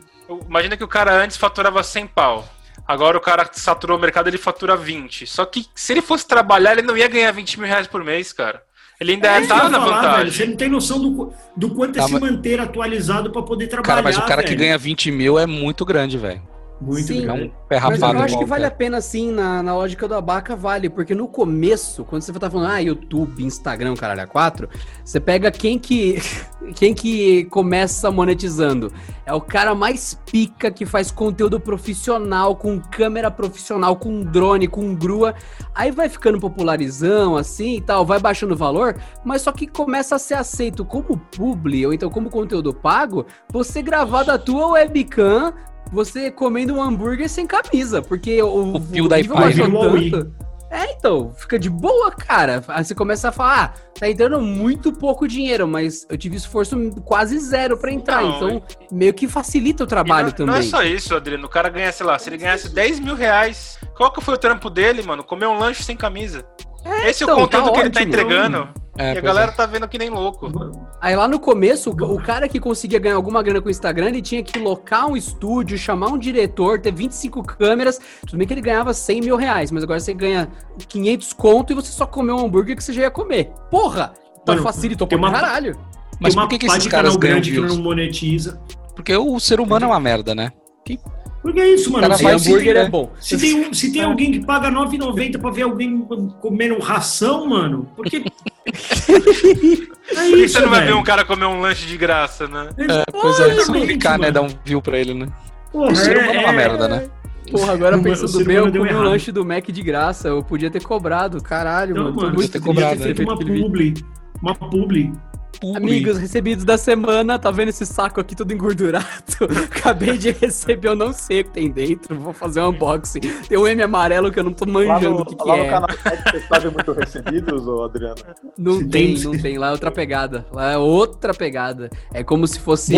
Imagina que o cara antes faturava 100 pau. Agora o cara saturou o mercado, ele fatura 20. Só que se ele fosse trabalhar, ele não ia ganhar 20 mil reais por mês, cara. Ele ainda É que tá na falar, vantagem. velho. Você não tem noção do, do quanto Tá, é se mas- manter atualizado pra poder trabalhar. Cara, mas o cara que velho. ganha 20 mil é muito grande, velho. Muito Sim. É um Mas eu acho que vale a pena sim, na, na lógica do abaca vale, porque no começo, quando você tá falando, ah, YouTube, Instagram, caralho, a 4, você pega quem que quem que começa monetizando. É o cara mais pica que faz conteúdo profissional, com câmera profissional, com drone, com grua. Aí vai ficando popularizão, assim e tal, vai baixando o valor, mas só que começa a ser aceito como publi, ou então como conteúdo pago, você gravar da tua webcam você comendo um hambúrguer sem camisa, porque o, O fio da iPad. tanto. É, então, fica de boa, cara. Aí você começa a falar, ah, tá entrando muito pouco dinheiro, mas eu tive esforço quase zero pra entrar, Não, então meio que facilita o E trabalho não, também. não é só isso, Adriano. O cara ganha, sei lá, se ele ganhasse 10 mil reais, qual que foi o trampo dele, mano? Comer um lanche sem camisa. Esse é então, o conteúdo tá que ele tá ótimo. entregando. É, e a galera tá vendo que nem louco. Aí lá no começo, o cara que conseguia ganhar alguma grana com o Instagram, ele tinha que locar um estúdio, chamar um diretor, ter 25 câmeras. Tudo bem que ele ganhava 100 mil reais, mas agora você ganha 500 conto e você só comeu um hambúrguer que você já ia comer. Porra! Então Mano, facilitou pra uma- caralho. Mas por que, que esses caras canal ganham grande que não monetiza. Porque o ser humano é uma merda, né? Porque é isso, mano. cara Se, hambúrguer tem, é bom. se tem, um- se tem alguém que paga R$ 9,90 pra ver alguém comendo ração, mano, porque. É Por que isso, você não vai ver um cara comer um lanche de graça, né? É, pois é, só Obviamente, clicar, né? Dar um view pra ele, né? Porra, O ser humano é uma merda, né? Porra, agora pensando bem, eu comi um lanche do Mac de graça. Eu podia ter cobrado. Caralho, Então, mano. mano, muito ter você cobrado, podia ter feito triste uma publi. Uma publi. Amigos, recebidos da semana, tá vendo esse saco aqui todo engordurado? Acabei de receber, eu não sei o que tem dentro, vou fazer um unboxing. Tem um M amarelo que eu não tô Lá manjando no, o que, que lá no é. canal vocês sabem muito recebidos, ô Adriano? Não Se tem, não tem. Lá é outra pegada. Lá é outra pegada. É como se fosse.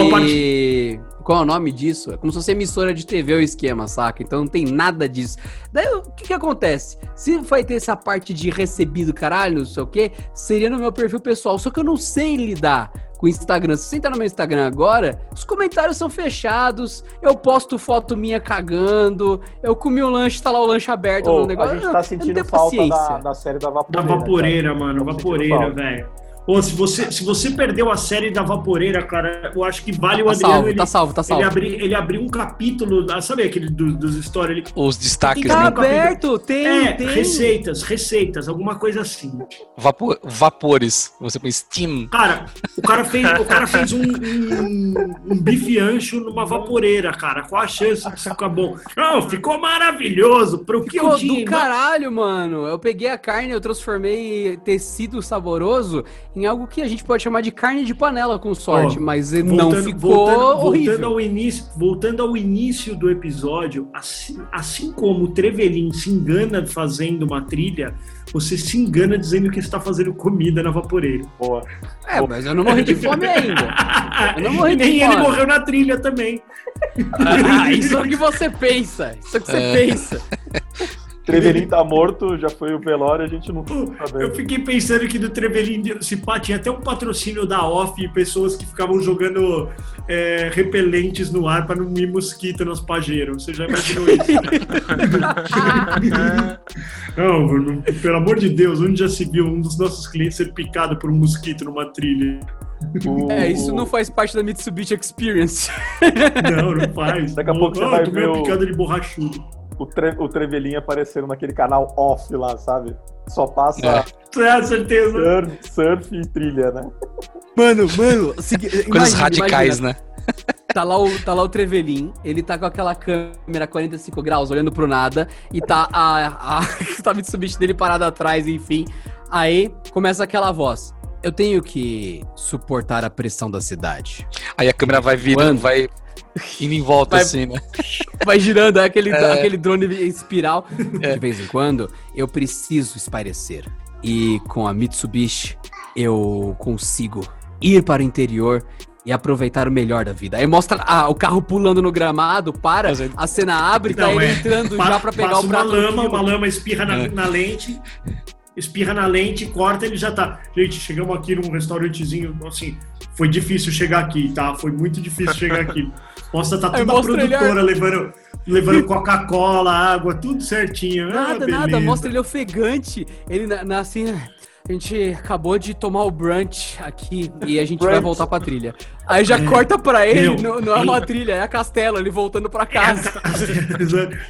Qual é o nome disso? É como se fosse emissora de TV o esquema, saca? Então não tem nada disso. Daí o que que acontece? Se vai ter essa parte de recebido, caralho, não sei o quê, seria no meu perfil pessoal. Só que eu não sei lidar com o Instagram. Se você entrar no meu Instagram agora, os comentários são fechados. Eu posto foto minha cagando. Eu comi um lanche, tá lá o lanche aberto Ô, no negócio. a gente tá sentindo falta da, paciência. da série da Da Vaporeira. vaporeira, cara. mano. Sentindo Vaporeira, velho. Pô, se você, se você perdeu a série da Vaporeira, cara, eu acho que vale o Tá Adriano. salvo, ele, tá salvo, tá ele, salvo. ele abriu um capítulo, sabe aquele do- dos stories? Ele, Os destaques, Tem Tá né? aberto, tem, é, tem. receitas, receitas, alguma coisa assim. Vapo- vapores. Você põe Steam. Cara, o cara fez, o cara fez um, um, um bife ancho numa vaporeira, cara. Qual a chance disso ficar bom? Não, ficou maravilhoso. Pro que Ficou eu tinha. do caralho, mano. Eu peguei a carne, eu transformei tecido saboroso em algo que a gente pode chamar de carne de panela com sorte, Ó, mas não Voltando- ficou voltando, horrível. Voltando ao, início, voltando ao início do episódio, assim, assim como o Trevelin se engana fazendo uma trilha, você se engana dizendo que está fazendo comida na vaporeira. Boa. É, mas eu não morri de fome ainda. Eu não morri de nem ele fome. morreu na trilha também. Ah, isso é o que você pensa. Isso é o que você É. pensa. Trevelin tá morto, já foi o velório, a gente não tá Eu sabendo. fiquei pensando que do Trevelin, se pá, tinha até um patrocínio da OFF e pessoas que ficavam jogando é, repelentes no ar para não ir mosquito nos pageiros. Você já imaginou isso? não, não, pelo amor de Deus, onde já se viu um dos nossos clientes ser picado por um mosquito numa trilha? O- É, isso não faz parte da Mitsubishi Experience. Não, não faz. Daqui a pouco você oh, vai tomei ver o- picada de borrachudo. O, tre, o Trevelin aparecendo naquele canal off lá, sabe? Só passa É. Certeza. surf, surf e trilha, né? Mano, mano, segui- Coisas imagina, radicais, imagina. né? Tá lá, o, tá lá o Trevelin, ele tá com aquela câmera 45 graus olhando pro nada e tá a, a, tá a Mitsubishi dele parada atrás, enfim. Aí começa aquela voz. Eu tenho que suportar a pressão da cidade. Aí a câmera vai virando, Quando? vai indo em volta Vai- assim, né? Vai girando é aquele, É. aquele drone em espiral. É. De vez em quando, eu preciso espairecer. E com a Mitsubishi, eu consigo ir para o interior e aproveitar o melhor da vida. Aí mostra ah, o carro pulando no gramado, para, Fazendo- a cena abre, tá Não, ele é. entrando Pa- já pra pegar o prato uma lama, uma lama espirra na, É. na lente. Espirra na lente, corta, ele já tá. Gente, chegamos aqui num restaurantezinho, assim, foi difícil chegar aqui, tá? Foi muito difícil chegar aqui. Mostra, tá Aí toda a produtora levando, levando Coca-Cola, água, tudo certinho. Ah, Nada, nada, beleza. mostra ele ofegante. Ele na, na- assim. A gente acabou de tomar o brunch aqui e a gente vai voltar pra trilha. Aí já corta pra ele, Meu, não, não é uma trilha, é a castelo, ele voltando pra casa.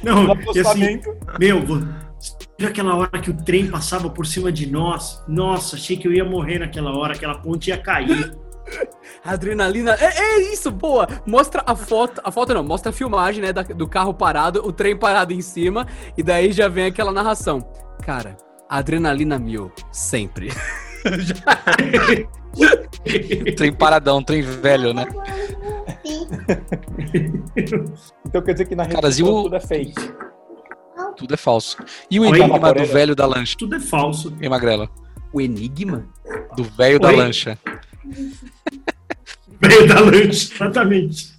Não, No e assim, meu, viu aquela hora que o trem passava por cima de nós? Nossa, achei que eu ia morrer naquela hora, aquela ponte ia cair. Adrenalina. É, é isso, boa! Mostra a foto. A foto não, mostra a filmagem, né? da- do carro parado, o trem parado em cima, e daí já vem aquela narração. Cara, adrenalina mil, sempre. Trem paradão, trem velho, né? Então quer dizer que na e o- tudo é fake. Tudo é falso. E o Oi? enigma do velho da lancha, Tudo é falso. hein, Magrela? O enigma? Do velho da lancha. Meio da lanche, exatamente.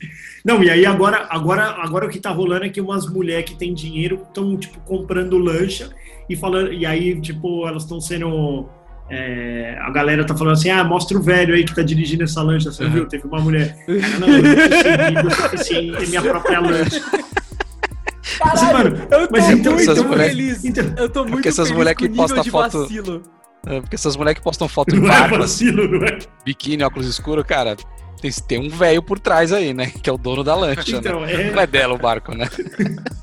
Não, e aí agora, agora, agora o que tá rolando é que umas mulheres que têm dinheiro estão, tipo, comprando lancha e falando. E aí, tipo, elas estão sendo. é, a galera tá falando assim: ah, mostra o velho aí que tá dirigindo essa lancha. Você Uhum. viu? Teve uma mulher. Cara, não, eu não consegui o suficiente ter minha própria lancha. Mas, mano, eu tô mas então- muito essas mulheres- feliz. então- eu tô muito essas feliz mulheres com o que postam nível de foto- vacilo. É, Porque essas mulheres que postam foto em não é assim, vacilo, não é? biquíni, óculos escuros, cara, tem, tem um velho por trás aí, né? Que é o dono da lancha, né? Então, é. Não é dela o barco, né?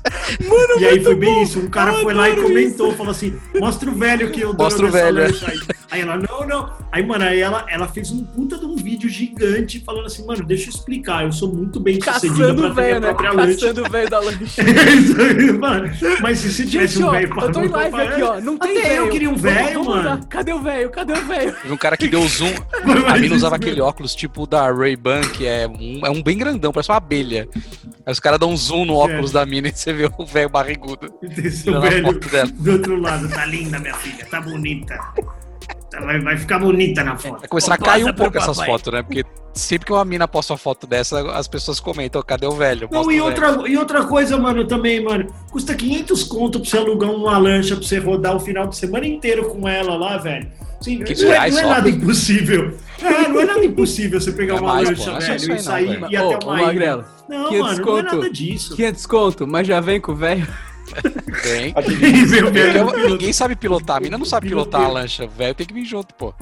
E aí foi bem isso. Um cara foi lá e comentou, falou assim: mostra o velho que eu dono Mostra o velho, é. lancha Aí, aí ela, não, não. Aí, mano, aí ela, ela fez um puta de um vídeo gigante falando assim, mano, deixa eu explicar, eu sou muito bem sucedida Caçando pra o ter minha velho, né? própria lancha. Caçando o velho da lancha. Mano, Mas se, se tivesse Gente, um velho eu tô em live pra- aqui, ó. Não tem Até velho. eu queria um velho, mano. Cadê o velho? Cadê o velho? Um cara que deu zoom. A mina usava aquele óculos tipo da Ray-Ban, que é um, é um bem grandão, parece uma abelha. Aí os caras dão um zoom no óculos da mina e você vê o velho barrigudo. Esse velho foto dela. do outro lado, tá linda, minha filha, tá bonita. Vai, vai ficar bonita na foto. Vai começar a cair um pouco essas fotos, né? Porque sempre que uma mina posta uma foto dessa, as pessoas comentam, cadê o velho? Não, e o velho. outra, e outra coisa, mano, também, mano. Custa 500 conto pra você alugar uma lancha pra você rodar o final de semana inteiro com ela lá, velho. Assim, 500 não, é, não é nada impossível. É, não é nada impossível você pegar É uma mais, pô, lancha, não é só velho, isso aí e não, sair velho. e ir até Ô, uma ilha. Não, 500 mano, não é nada disso. 500 conto, mas já vem com o velho. Ninguém sabe pilotar, a mina não sabe pilotar a lancha. O velho tem que vir junto, pô.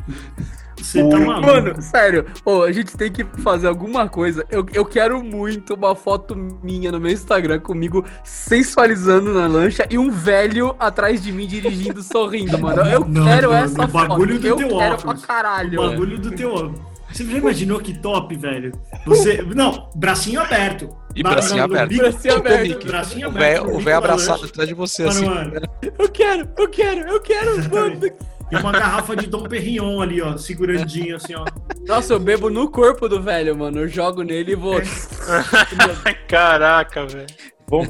você tá maluco. Mano, sério, ô, a gente tem que fazer alguma coisa. Eu, eu quero muito uma foto minha no meu Instagram comigo sensualizando na lancha e um velho atrás de mim dirigindo, sorrindo, mano. Eu Não, quero mano, essa foto. do Eu teu quero pra caralho. O bagulho do teu óculos. Você já imaginou que top, velho? Você. Não, bracinho aberto. E Na- bracinho na- aberto. bico- Bracinho Tipo aberto. Bracinho O aberto, o velho abraçado atrás de você, Mano, assim. mano. Eu quero, eu quero, eu quero. E uma garrafa de Dom Perignon ali, ó, segurandinho assim, ó. Nossa, eu bebo no corpo do velho, mano. Eu jogo nele e vou. Caraca, velho. Vamos...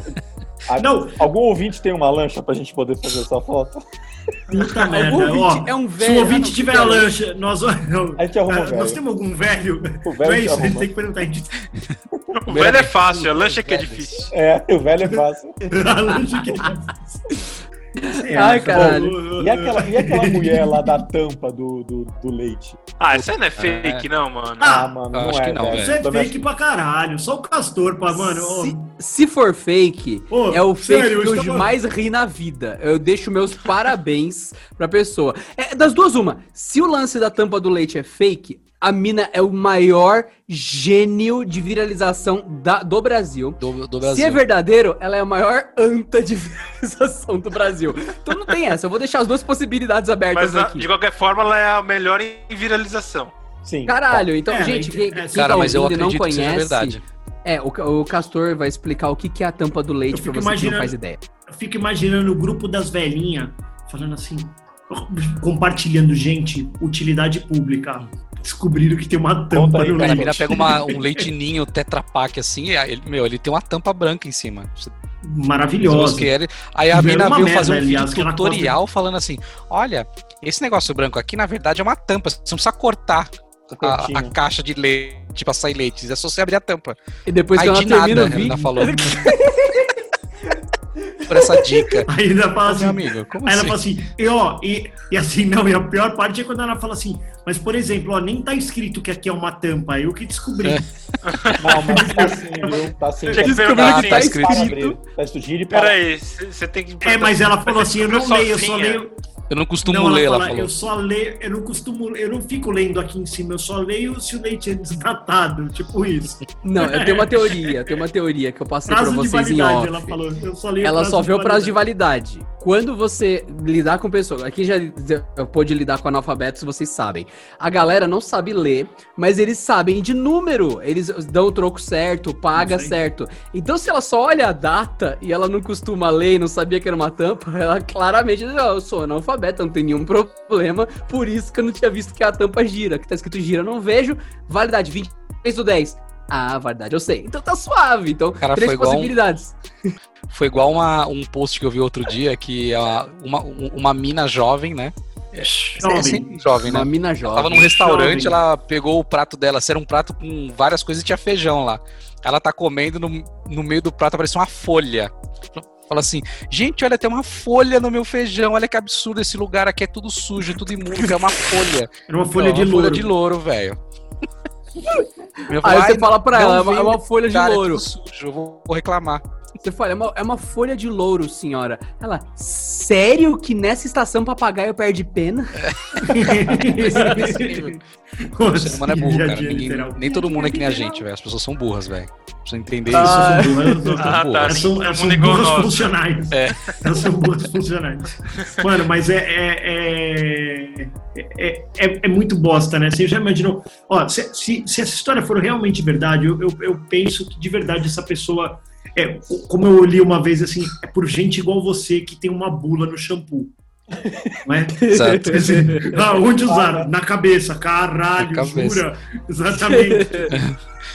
Não. Algum ouvinte tem uma lancha pra gente poder fazer essa foto? Puta merda. ouvinte Ó, é um se velho, o ah, ouvinte não, tiver a lancha, nós, não, A gente arruma um Ah, velho. nós temos algum velho. O velho não é isso, a gente tem que perguntar. A, gente... O velho é fácil, a lancha que é difícil. É, o velho é fácil. a lancha que é É, Ai, pô, caralho. E aquela, e aquela mulher lá da tampa do, do, do leite? Ah, isso aí não é fake, não, mano. Ah, mano, eu não acho é, que não, velho. Isso é Também fake pra caralho. Só o Castor, pra, mano. Se, se for fake, Ô, é o fake sério, que eu eu estava- mais ri na vida. Eu deixo meus parabéns pra pessoa. É, das duas, uma. Se o lance da tampa do leite é fake, a mina é o maior gênio de viralização da- do Brasil. Do, do Se é Brasil. verdadeiro, ela é a maior anta de viralização do Brasil. Então não tem essa. Eu vou deixar as duas possibilidades abertas Mas a- aqui. de qualquer forma, ela é a melhor em viralização. Sim. Caralho, então, É, gente, é, quem, é, quem Cara, tá mas eu não acredito que seja conhece, verdade. É, o, o Castor vai explicar o que, que é a tampa do leite pra você que não faz ideia. Eu fico imaginando o grupo das velhinhas falando assim, compartilhando, gente, utilidade pública. Descobriram que tem uma tampa aí, no Cara, a leite. mina pega uma- um leite ninho Tetra Pak assim, e ele, meu, ele tem uma tampa branca em cima. Você Maravilhosa. que ele- Aí a mina veio fazer um aliás, tutorial falando assim: olha, esse negócio branco aqui, na verdade, é uma tampa. Você não precisa cortar a, a caixa de leite pra sair leite. É só você abrir a tampa. E depois Aí que ela de termina nada, vídeo. ainda falou. por essa dica. Aí ainda fala assim, meu amigo, como Aí ela assim? fala assim, e ó, e, e assim, não, e a pior parte é quando ela fala assim, mas por exemplo, ó, nem tá escrito que aqui é uma tampa, eu que descobri. É. Não, mas tá assim, viu? Tá assim. Tinha que Descobriu perguntar que tá assim, escrito. Tá escrito. Peraí, você tem que. É, mas ela falou assim, eu não Você leio, eu só leio. Eu não costumo Não, ler, ela fala, falou. Eu só leio, eu não costumo, eu não fico lendo aqui em cima, eu só leio se o leite é desnatado, tipo isso. Não, eu tenho uma teoria, eu tenho uma teoria que eu passei pra Prazo de vocês em off. ela falou. Eu só leio Ela só vê o prazo de validade. Quando você lidar com pessoas, aqui já pôde lidar com analfabetos, vocês sabem. A galera não sabe ler, mas eles sabem de número. Eles dão o troco certo, paga certo. Então, se ela só olha a data e ela não costuma ler e não sabia que era uma tampa, ela claramente diz: "Ó, eu sou analfabeta, não tem nenhum problema. Por isso que eu não tinha visto que a tampa gira, que tá escrito gira, não vejo. Validade 23 do 10. Ah, validade, eu sei. Então tá suave. Então, Cara, três foi igual um- possibilidades. Foi igual uma, um post que eu vi outro dia que a- uma, uma mina jovem, né? É, Jovem. sempre jovem, né? Uma mina Ela jovem. tava num restaurante, jovem. ela pegou o prato dela, era um prato com várias coisas e tinha feijão lá. Ela tá comendo no, no meio do prato, apareceu uma folha. Fala assim, gente, olha, tem uma folha no meu feijão, olha que absurdo, esse lugar aqui é tudo sujo, tudo imundo, é uma folha. Era uma folha Não, de uma louro. folha de louro, velho. Aí você "Ai, fala pra ela, é uma, é folha de cara, é louro. tudo sujo, eu vou, vou reclamar. Você fala, é uma, é uma folha de louro, senhora. Ela, sério que nessa estação papagaio perde pena? O ser humano é burro, cara. Ninguém- nem todo mundo é que nem a gente, velho. As pessoas são burras, velho. Precisa entender Ah, isso. São burras, Ah, tá. Elas são, Todo elas mundo são igual burras nós, né? funcionais. É. Elas são burras funcionais. Mano, mas é, é, é, é, é- é muito bosta, né? Você já imaginou? Ó, se, se, se essa história for realmente verdade, eu, eu, eu penso que de verdade essa pessoa. É, como eu li uma vez assim, é por gente igual você que tem uma bula no shampoo. Não é? Exato. Ah, onde usar? Na cabeça. Caralho, Na cabeça. jura? Exatamente.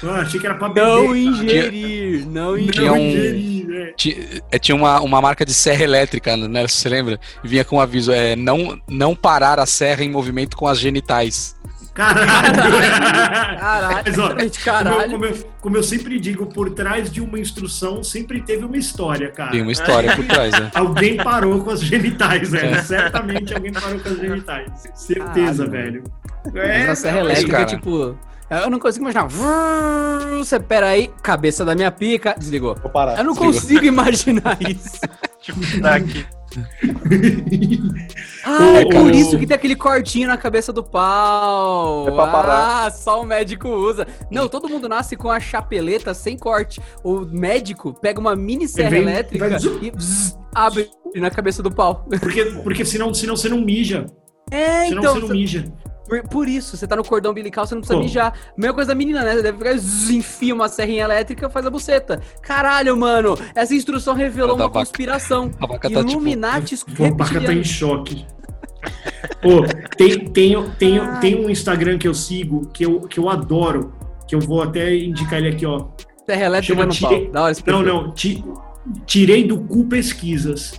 Ah, achei que era pra beber. Não ingerir, não ingerir. Tinha um- ingerir, é. Ti- Tinha uma, uma marca de serra elétrica, né? Você lembra? E vinha com um aviso: é, não, não parar a serra em movimento com as genitais. Caralho! Caralho, Mas, ó, Como eu, como, eu, como eu sempre digo, por trás de uma instrução sempre teve uma história, cara. Tem uma história por trás, né? Alguém parou com as genitais, velho. Certamente alguém parou com as genitais. Certeza, Caralho. velho. Mas É, a serra é, elétrica, cara. tipo. Eu não consigo imaginar. Você pera aí, cabeça da minha pica, desligou. Vou parar. Eu não Desligou. consigo imaginar isso. Tipo, tá aqui. Ah, é por isso que tem aquele cortinho na cabeça do pau. É pra parar. Ah, só o médico usa. Não, todo mundo nasce com a chapeleta sem corte. O médico pega uma mini serra vem- elétrica vai e bzz, abre na cabeça do pau. Porque, porque senão, senão você não mija. É, Senão então. você não mija. Por, por isso, você tá no cordão umbilical, você não precisa Pô. mijar. Mesma coisa da menina, né? Você deve pegar, zzz, enfia uma serrinha elétrica faz a buceta. Caralho, mano, essa instrução revelou uma vaca- conspiração. A vaca tá tipo. Illuminati a vaca tá em choque. Pô, tem, tem, tem, tem um Instagram que eu sigo que eu, que eu adoro. Que eu vou até indicar ele aqui, ó. Serra elétrica Chama no tire- pau. Não, não. ti- tirei do cu pesquisas.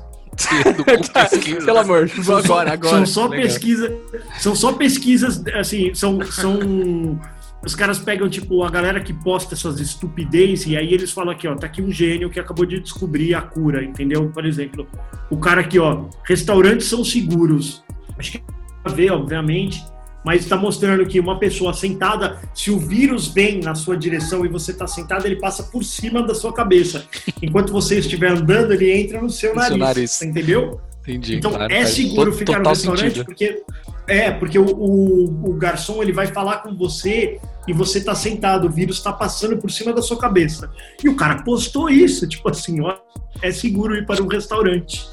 Pelo amor, São agora, só, agora. São só Legal. pesquisa, são só pesquisas, assim, são, são os caras pegam tipo a galera que posta essas estupidez e aí eles falam aqui, ó, tá aqui um gênio que acabou de descobrir a cura, entendeu? Por exemplo, o cara aqui, ó, restaurantes são seguros. Acho que tem a ver, obviamente, mas está mostrando que uma pessoa sentada, se o vírus vem na sua direção e você está sentado, ele passa por cima da sua cabeça. Enquanto você estiver andando, ele entra no seu nariz, seu nariz. entendeu? Entendi. Então claro, é seguro ficar no restaurante sentido. porque é porque o, o, o garçom ele vai falar com você e você tá sentado, o vírus está passando por cima da sua cabeça. E o cara postou isso, tipo assim, ó, é seguro ir para um restaurante.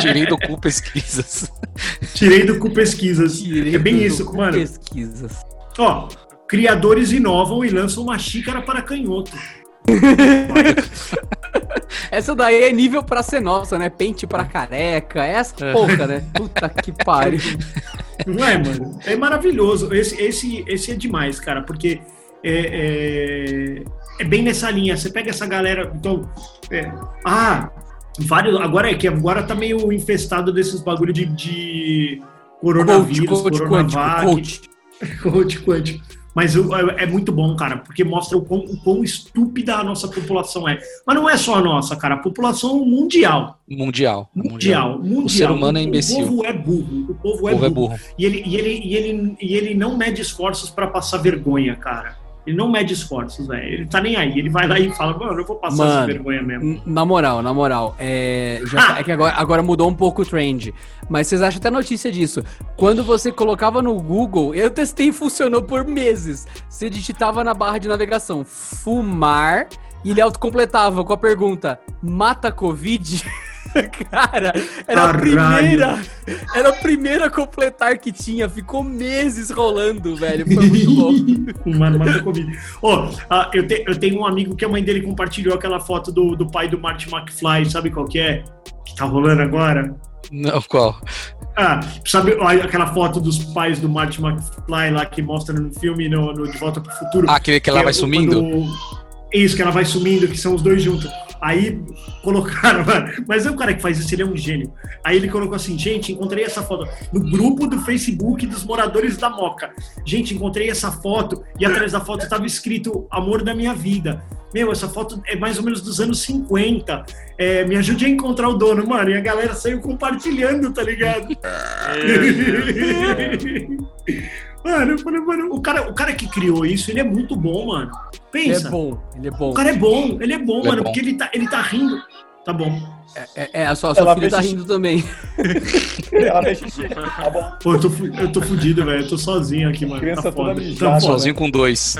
Tirei do cu pesquisas. Tirei do cu pesquisas. Tirei é bem do- isso, do mano. Pesquisas. Ó, criadores inovam e lançam uma xícara para canhoto. Essa daí é nível pra ser nossa, né? Pente pra careca. Essa É. porra, né? Puta que pariu. Não é, mano? É maravilhoso. Esse, esse, esse é demais, cara, porque é, é, é bem nessa linha. Você pega essa galera. Então, é, ah, vários. Agora é que agora tá meio infestado desses bagulho de, de Coach, coronavírus, coach, coronavac, coach. coach quântico. Mas é, é muito bom, cara, porque mostra o quão, o quão estúpida a nossa população é. Mas não é só a nossa, cara, a população mundial. Mundial. Mundial. mundial. O ser humano é O- imbecil. O povo é burro. O povo O é povo é burro. burro. E ele, e, ele, e, ele, e ele não mede esforços pra passar vergonha, cara. Ele não mede esforços, velho. Ele tá nem aí. Ele vai lá e fala, mano, eu vou passar essa Mano, vergonha mesmo. Na moral, na moral, é, já- é que agora, agora mudou um pouco o trend. Mas vocês acham até notícia disso. Quando você colocava no Google, eu testei e funcionou por meses. Você digitava na barra de navegação fumar e ele autocompletava com a pergunta: mata Covid? Cara, era a Caralho. primeira. Era a primeira a completar que tinha. Ficou meses rolando, velho. Foi muito bom. Mano. Ó, ah, eu, te- eu tenho um amigo que a mãe dele compartilhou aquela foto do, do pai do Marty McFly, sabe qual que é? Que tá rolando agora? Não, qual? Ah, sabe aquela foto dos pais do Marty McFly lá que mostra no filme no, no De Volta pro Futuro? Ah, aquele que ela é vai o- sumindo? quando- Isso, que ela vai sumindo, que são os dois juntos. Aí colocaram, mano, mas é o cara que faz isso, ele é um gênio. Aí ele colocou assim, gente, encontrei essa foto no grupo do Facebook dos moradores da Moca. Gente, encontrei essa foto e atrás da foto estava escrito Amor da minha vida. Meu, essa foto é mais ou menos dos anos 50. É, me ajude a encontrar o dono, mano. E a galera saiu compartilhando, tá ligado? mano, eu falei, mano, o cara, o cara que criou isso, ele é muito bom, mano. Ele Pensa. é bom, ele é bom. O cara é bom, ele é bom, Ele é mano, bom. porque ele tá, ele tá rindo. Tá bom. É, é, a sua, a sua Ela filha tá xixi. rindo também. Ela fez xixi. Tá bom. Pô, eu tô, eu tô fudido, velho. Eu tô sozinho aqui, mano. Criança tá toda foda. mijada. Tá. Sozinho com dois.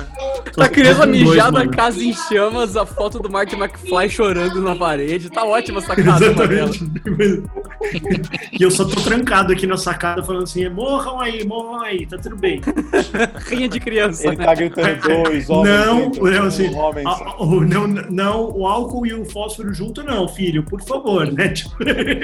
Tô- A criança dois, mijada, a mano. casa em chamas, a foto do Martin McFly chorando na parede. Tá ótima essa casa. Exatamente. e eu só tô trancado aqui na sacada falando assim: morram aí, morram aí, tá tudo bem. Rinha de criança, Ele né? tá gritando dois homens. Não, dentro, não, um assim, homem Ah, só. oh, não, não, o álcool e o fósforo junto, não, filho, por favor, né? Tipo,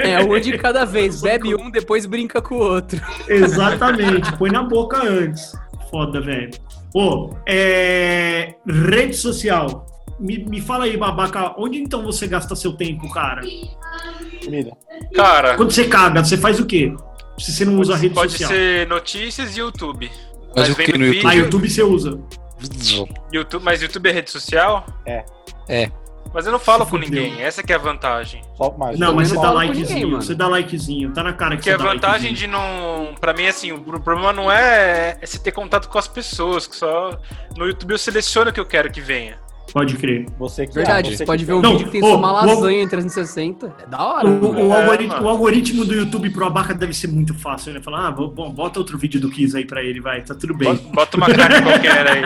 É, um de cada vez. Bebe um, depois brinca com o outro. exatamente, põe na boca antes. Foda, velho. Ô, é. Rede social. Me, me fala aí, babaca, onde então você gasta seu tempo, cara? Comida. Cara, Quando você caga, você faz o quê? Se você não usa rede pode social. ser notícias e YouTube. Mas o vem que no vídeo- YouTube? Ah, YouTube você usa. YouTube, mas YouTube é rede social? É. É. Mas eu não falo Se com ninguém, essa que é a vantagem. Só mais. Não, mas você dá likezinho. ninguém, você dá likezinho. Tá na cara que Porque você a dá vantagem likezinho. de não. Pra mim, assim, o problema não é, é você ter contato com as pessoas, que só. No YouTube eu seleciono o que eu quero que venha. Pode crer. Você que Verdade, você você pode que- ver um Não, vídeo que tem só uma o- lasanha em 360. É da hora. O, o É, algoritmo, o algoritmo do YouTube pro Abaca deve ser muito fácil, né? Falar, ah, bom, bota outro vídeo do Kiss aí pra ele, vai, tá tudo bem. Bota, bota uma carne qualquer aí.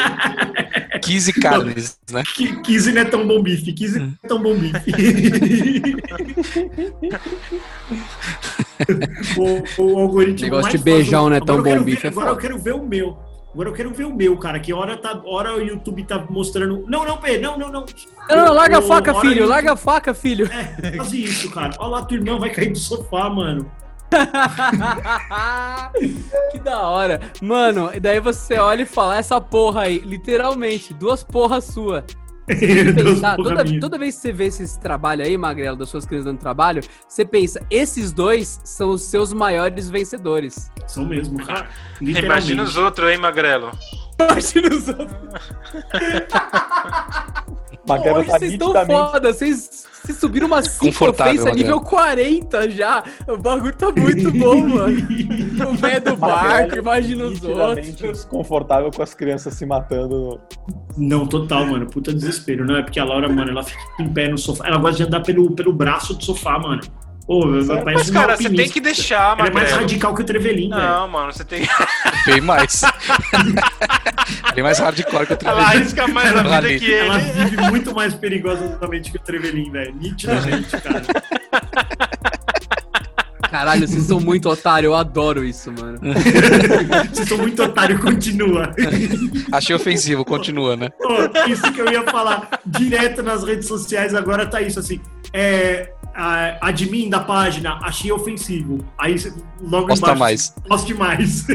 15 carnes, né? Ki- Kiss não é tão bom bife, Kiss não é tão bom bife. o, o algoritmo Negócio mais de beijão fácil- não é tão bom ver- bife, é Agora foda. eu quero ver o meu. Agora eu quero ver o meu, cara. Que hora, tá, hora o YouTube tá mostrando. Não, não, Pê, não, não, não. Não, não, larga a faca, filho. o- Larga a faca, filho. É, faz isso, cara. Olha lá, tua irmã vai cair do sofá, mano. que da hora. Mano, e daí você olha e fala, essa porra aí, literalmente, duas porras sua. Pensar, porra toda, toda vez que você vê esses trabalho aí, Magrelo, das suas crianças dando trabalho, você pensa, esses dois são os seus maiores vencedores. São mesmo, cara. Imagina os outros, hein, Magrelo? Imagina os outros. Hoje tá vocês estão foda, vocês, vocês subiram uma 5 Confortável, ofensa Magrelo. nível 40 já. O bagulho tá muito bom, mano. O velho do barco, imagina os outros. desconfortável com as crianças se matando. Não, total, mano. Puta desespero. Não, é porque a Laura, mano, ela fica em pé no sofá. Ela gosta de andar pelo, pelo braço do sofá, mano. Ô, Sério? parece Mas, uma cara, você tem que deixar, Ela é mais radical que o Trevelin, velho. Não, mano, você tem Bem mais. Bem mais hardcore que o Ela Trevelin. arrisca mais a Ela vida que Ela ele. vive muito mais perigosamente que o Trevelin, velho. Nitidamente, cara. Caralho, vocês são muito otário, eu adoro isso, mano. Vocês são muito otário, continua. Achei ofensivo, continua, né? Ô, isso que eu ia falar direto nas redes sociais agora tá isso assim. É, a, admin da página, achei ofensivo. Aí logo Posta embaixo. mais. Poste mais.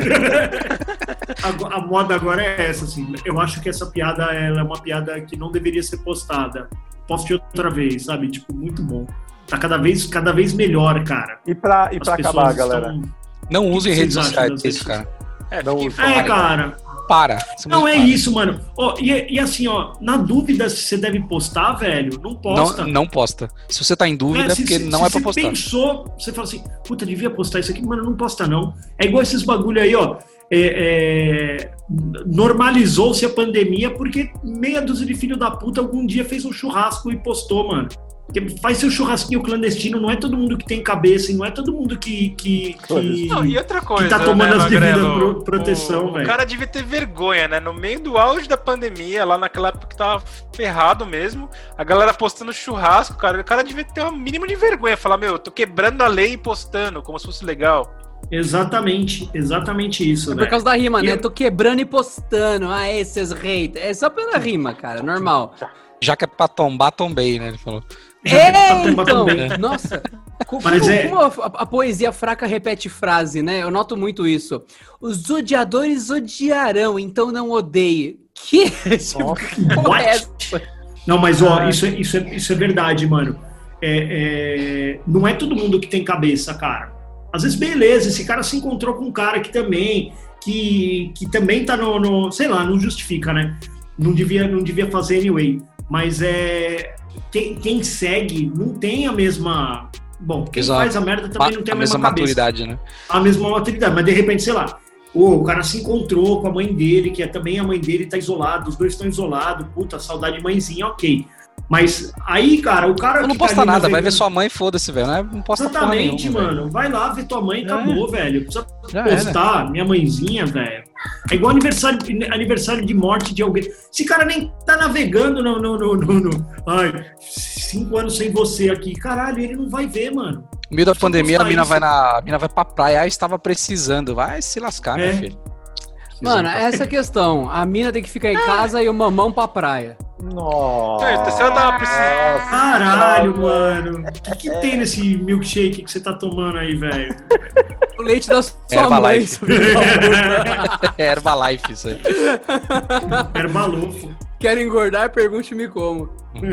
a, a moda agora é essa, assim. Eu acho que essa piada ela é uma piada que não deveria ser postada. Poste outra vez, sabe? Tipo, muito bom. Tá cada vez, cada vez melhor, cara. E pra, e As pra acabar, galera? estão- Não usem redes sociais, cara. É, Não. É, cara. Para. Você Não é para. isso, mano. Ó, e, e assim, ó, na dúvida se você deve postar, velho, não posta. Não, não posta. Se você tá em dúvida, é se- porque se- não se é pra você postar. pensou, você fala assim, puta, devia postar isso aqui, mano, não posta não. É igual esses bagulho aí, ó. é, é, normalizou-se a pandemia porque meia dúzia de filho da puta algum dia fez um churrasco e postou, mano. Porque faz seu churrasquinho clandestino, não é todo mundo que tem cabeça e não é todo mundo que. que, que... Não, e outra coisa, tá tomando né, as devidas pro- proteção, velho. O cara devia ter vergonha, né? No meio do auge da pandemia, lá naquela época que tava ferrado mesmo, a galera postando churrasco, cara, o cara devia ter um mínimo de vergonha. Falar, meu, eu tô quebrando a lei e postando, como se fosse legal. Exatamente, exatamente isso, É por velho. causa da rima, E né? eu- Tô quebrando e postando. Ah, esses haters. É só pela rima, cara, normal. Já que é pra tombar, tombei, né? Ele falou. Tá É, então, nossa. Como, é- como a, a poesia fraca repete frase, né? Eu noto muito isso. Os odiadores odiarão, então não odeie. Que? Tipo, essa? Não, mas ó, isso é, isso é, isso é verdade, mano. É, é, não é todo mundo que tem cabeça, cara. Às vezes, beleza, esse cara se encontrou com um cara que também, que, que também tá no, no- sei lá, não justifica, né? Não devia, não devia fazer anyway. Mas é. Quem, quem segue não tem a mesma. Bom, quem Exato. faz a merda também Ma- não tem a a, mesma mesma, maturidade, né? a mesma maturidade, mas de repente, sei lá, o cara se encontrou com a mãe dele, que é também a mãe dele tá isolada, os dois estão isolados, puta, saudade de mãezinha, ok. Mas aí, cara, o cara. Eu não posta nada, vai ver sua mãe, foda-se, velho. Não, é- posta Exatamente, nenhuma, mano. Vai lá ver tua mãe e É. acabou, velho. Precisa Já postar minha mãezinha, velho. É igual aniversário, aniversário de morte de alguém. Esse cara nem tá navegando no, no, no, no- no- Ai, cinco anos sem você aqui. Caralho, ele não vai ver, mano. No meio da pandemia, a mina isso. vai, na, a mina vai pra praia, ah, estava precisando. Vai se lascar, É. meu filho. Mano, essa é a questão. A mina tem que ficar em casa e o mamão pra praia. Nossa. É, ela tava precisando- Caralho, mano. O que, que tem nesse milkshake que você tá tomando aí, velho? O leite da sua Herbalife. mãe. É Herbalife isso aí. Herbalofo. Quero engordar? Pergunte-me como.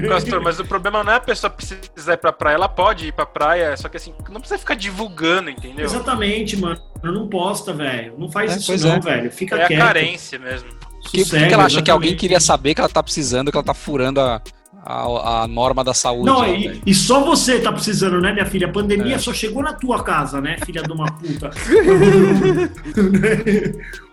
Castor, mas o problema não é a pessoa precisar ir pra praia, ela pode ir pra praia, só que assim, não precisa ficar divulgando, entendeu? Exatamente, mano. Não posta, velho. Não faz É, isso não, é. velho. Fica É a quieto. carência mesmo. Por que, que Sossega, ela acha que alguém exatamente. queria saber que ela tá precisando, que ela tá furando a, a, a norma da saúde? Não, lá, e, e só você tá precisando, né, minha filha? A pandemia É. só chegou na tua casa, né, filha de uma puta?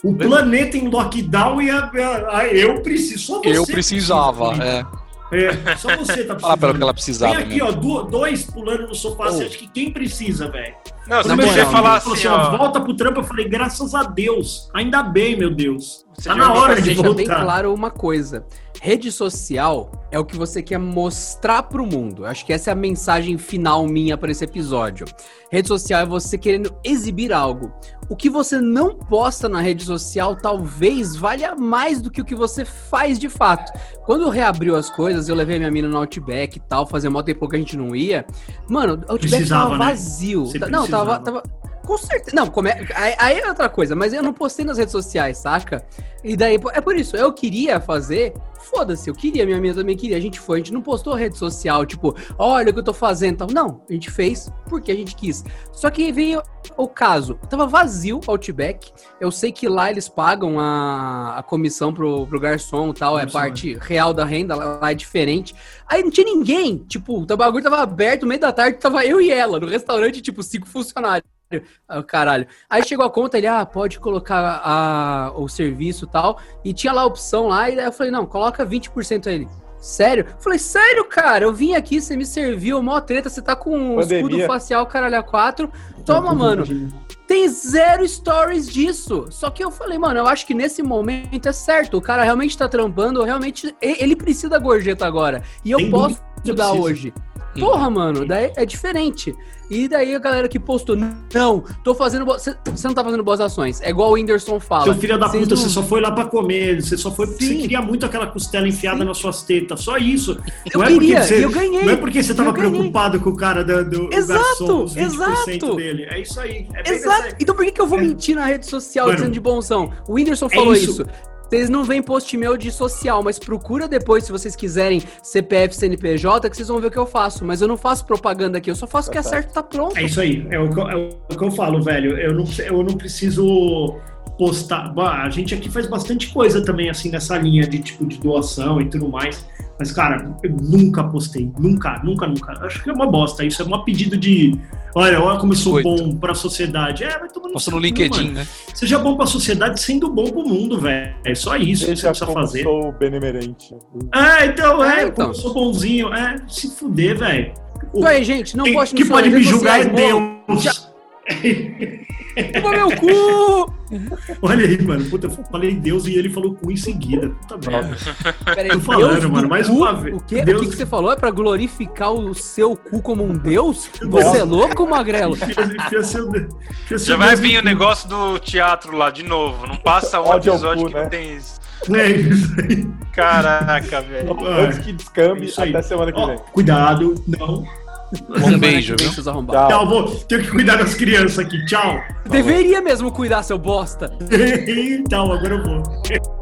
o planeta em lockdown e a, a- a- eu preciso. Só você Eu precisava, precisa, é. É, só você tá Fala pelo precisando. que ela precisava. Tem aqui, mesmo. ó, do- dois pulando no sofá. Você Oh. acha que quem precisa, velho? Não, você moral, falar assim, assim, ó, ó, volta pro trampo, eu falei, graças a Deus. Ainda bem, meu Deus. Você tá na hora de Deixa bem voltar. claro uma coisa. Rede social é o que você quer mostrar pro mundo. Acho que essa é a mensagem final minha para esse episódio. Rede social é você querendo exibir algo. O que você não posta na rede social talvez valha mais do que o que você faz de fato. Quando reabriu as coisas, eu levei minha mina no Outback e tal, fazia mó tempo que a gente não ia. Mano, o Outback Precisava, tava né? vazio. Você Tá- não, tava, tava, com certeza. Não, come... aí, é outra coisa, mas eu não postei nas redes sociais, saca? E daí, é por isso, eu queria fazer. Foda-se, eu queria, minha amiga também queria. A gente foi, a gente não postou rede social, tipo, olha o que eu tô fazendo e tal. Não, a gente fez porque a gente quis. Só que veio o caso, tava vazio o Outback. Eu sei que lá eles pagam a, a comissão pro, pro garçom e tal, é parte real da renda, lá, lá é diferente. Aí não tinha ninguém, tipo, o bagulho tava aberto, no meio da tarde tava eu e ela, no restaurante, tipo, cinco funcionários. Ah, caralho. Aí chegou a conta, ele, ah, pode colocar a, o serviço e tal. E tinha lá a opção lá, e daí eu falei, não, coloca 20% aí. Ele, Sério? Eu falei, sério, cara? Eu vim aqui, você me serviu, mó treta, você tá com um escudo facial, caralho, a quatro. Toma, mano. Tem zero stories disso. Só que eu falei, mano, eu acho que nesse momento é certo. O cara realmente tá trampando, realmente. Ele precisa da gorjeta agora. E eu Sem posso dúvida dar hoje. Porra, mano, daí é diferente. E daí a galera que postou, não, tô fazendo. Você não tá fazendo boas ações. É igual o Whindersson fala. Seu filho da puta, não- você só foi lá pra comer, você só foi porque você Sim. queria muito aquela costela enfiada nas suas tetas, só isso. Eu não é queria, você, eu ganhei. Não é porque você tava preocupado com o cara do, do Exato, garçom, os 20% exato. dele. É isso aí. É Exato. Então por que, que eu vou É. mentir na rede social Mano, dizendo de bonzão? O Whindersson é falou isso. isso. Vocês não veem post meu de social, mas procura depois, se vocês quiserem, CPF, CNPJ, que vocês vão ver o que eu faço. Mas eu não faço propaganda aqui, eu só faço o que é certo, tá pronto. É isso aí, é o, que eu- é o que eu falo, velho. Eu não, eu não preciso postar. Bah, a gente aqui faz bastante coisa também, assim, nessa linha de tipo de doação e tudo mais. Mas, cara, eu nunca postei. Nunca, nunca, nunca. Acho que é uma bosta. Isso é um pedido de. Olha, olha como eu sou Coito. bom pra sociedade. É, vai tomar Posta seu no cu, LinkedIn, mano. né? Seja bom pra sociedade sendo bom pro mundo, velho. É só isso que você precisa fazer. sou benemerente. É, então, é, É, então. como eu sou bonzinho. É, se fuder, velho. O- Então aí, gente, não Quem poste que nos pode me julgar é. Deus. Chupa meu cu! Olha aí, mano. Puta, eu falei Deus e ele falou cu em seguida. Puta merda. Peraí, Tô falando, Deus mano, mais cu? uma vez. O, quê? Deus- o que, que você falou? É pra glorificar o seu cu como um deus? Você é louco, Magrelo? Seu- Já vai vir o negócio do teatro lá de novo. Não passa um Ódio ao episódio cu, que né? não tem isso. É isso aí. Caraca, velho. Antes que descambe, Isso aí. até semana que Ó, vem. cuidado, não. Um beijo, viu? Tchau. Tchau, vou. Tenho que cuidar das crianças aqui. Tchau. Deveria mesmo cuidar, seu bosta. então, agora eu vou.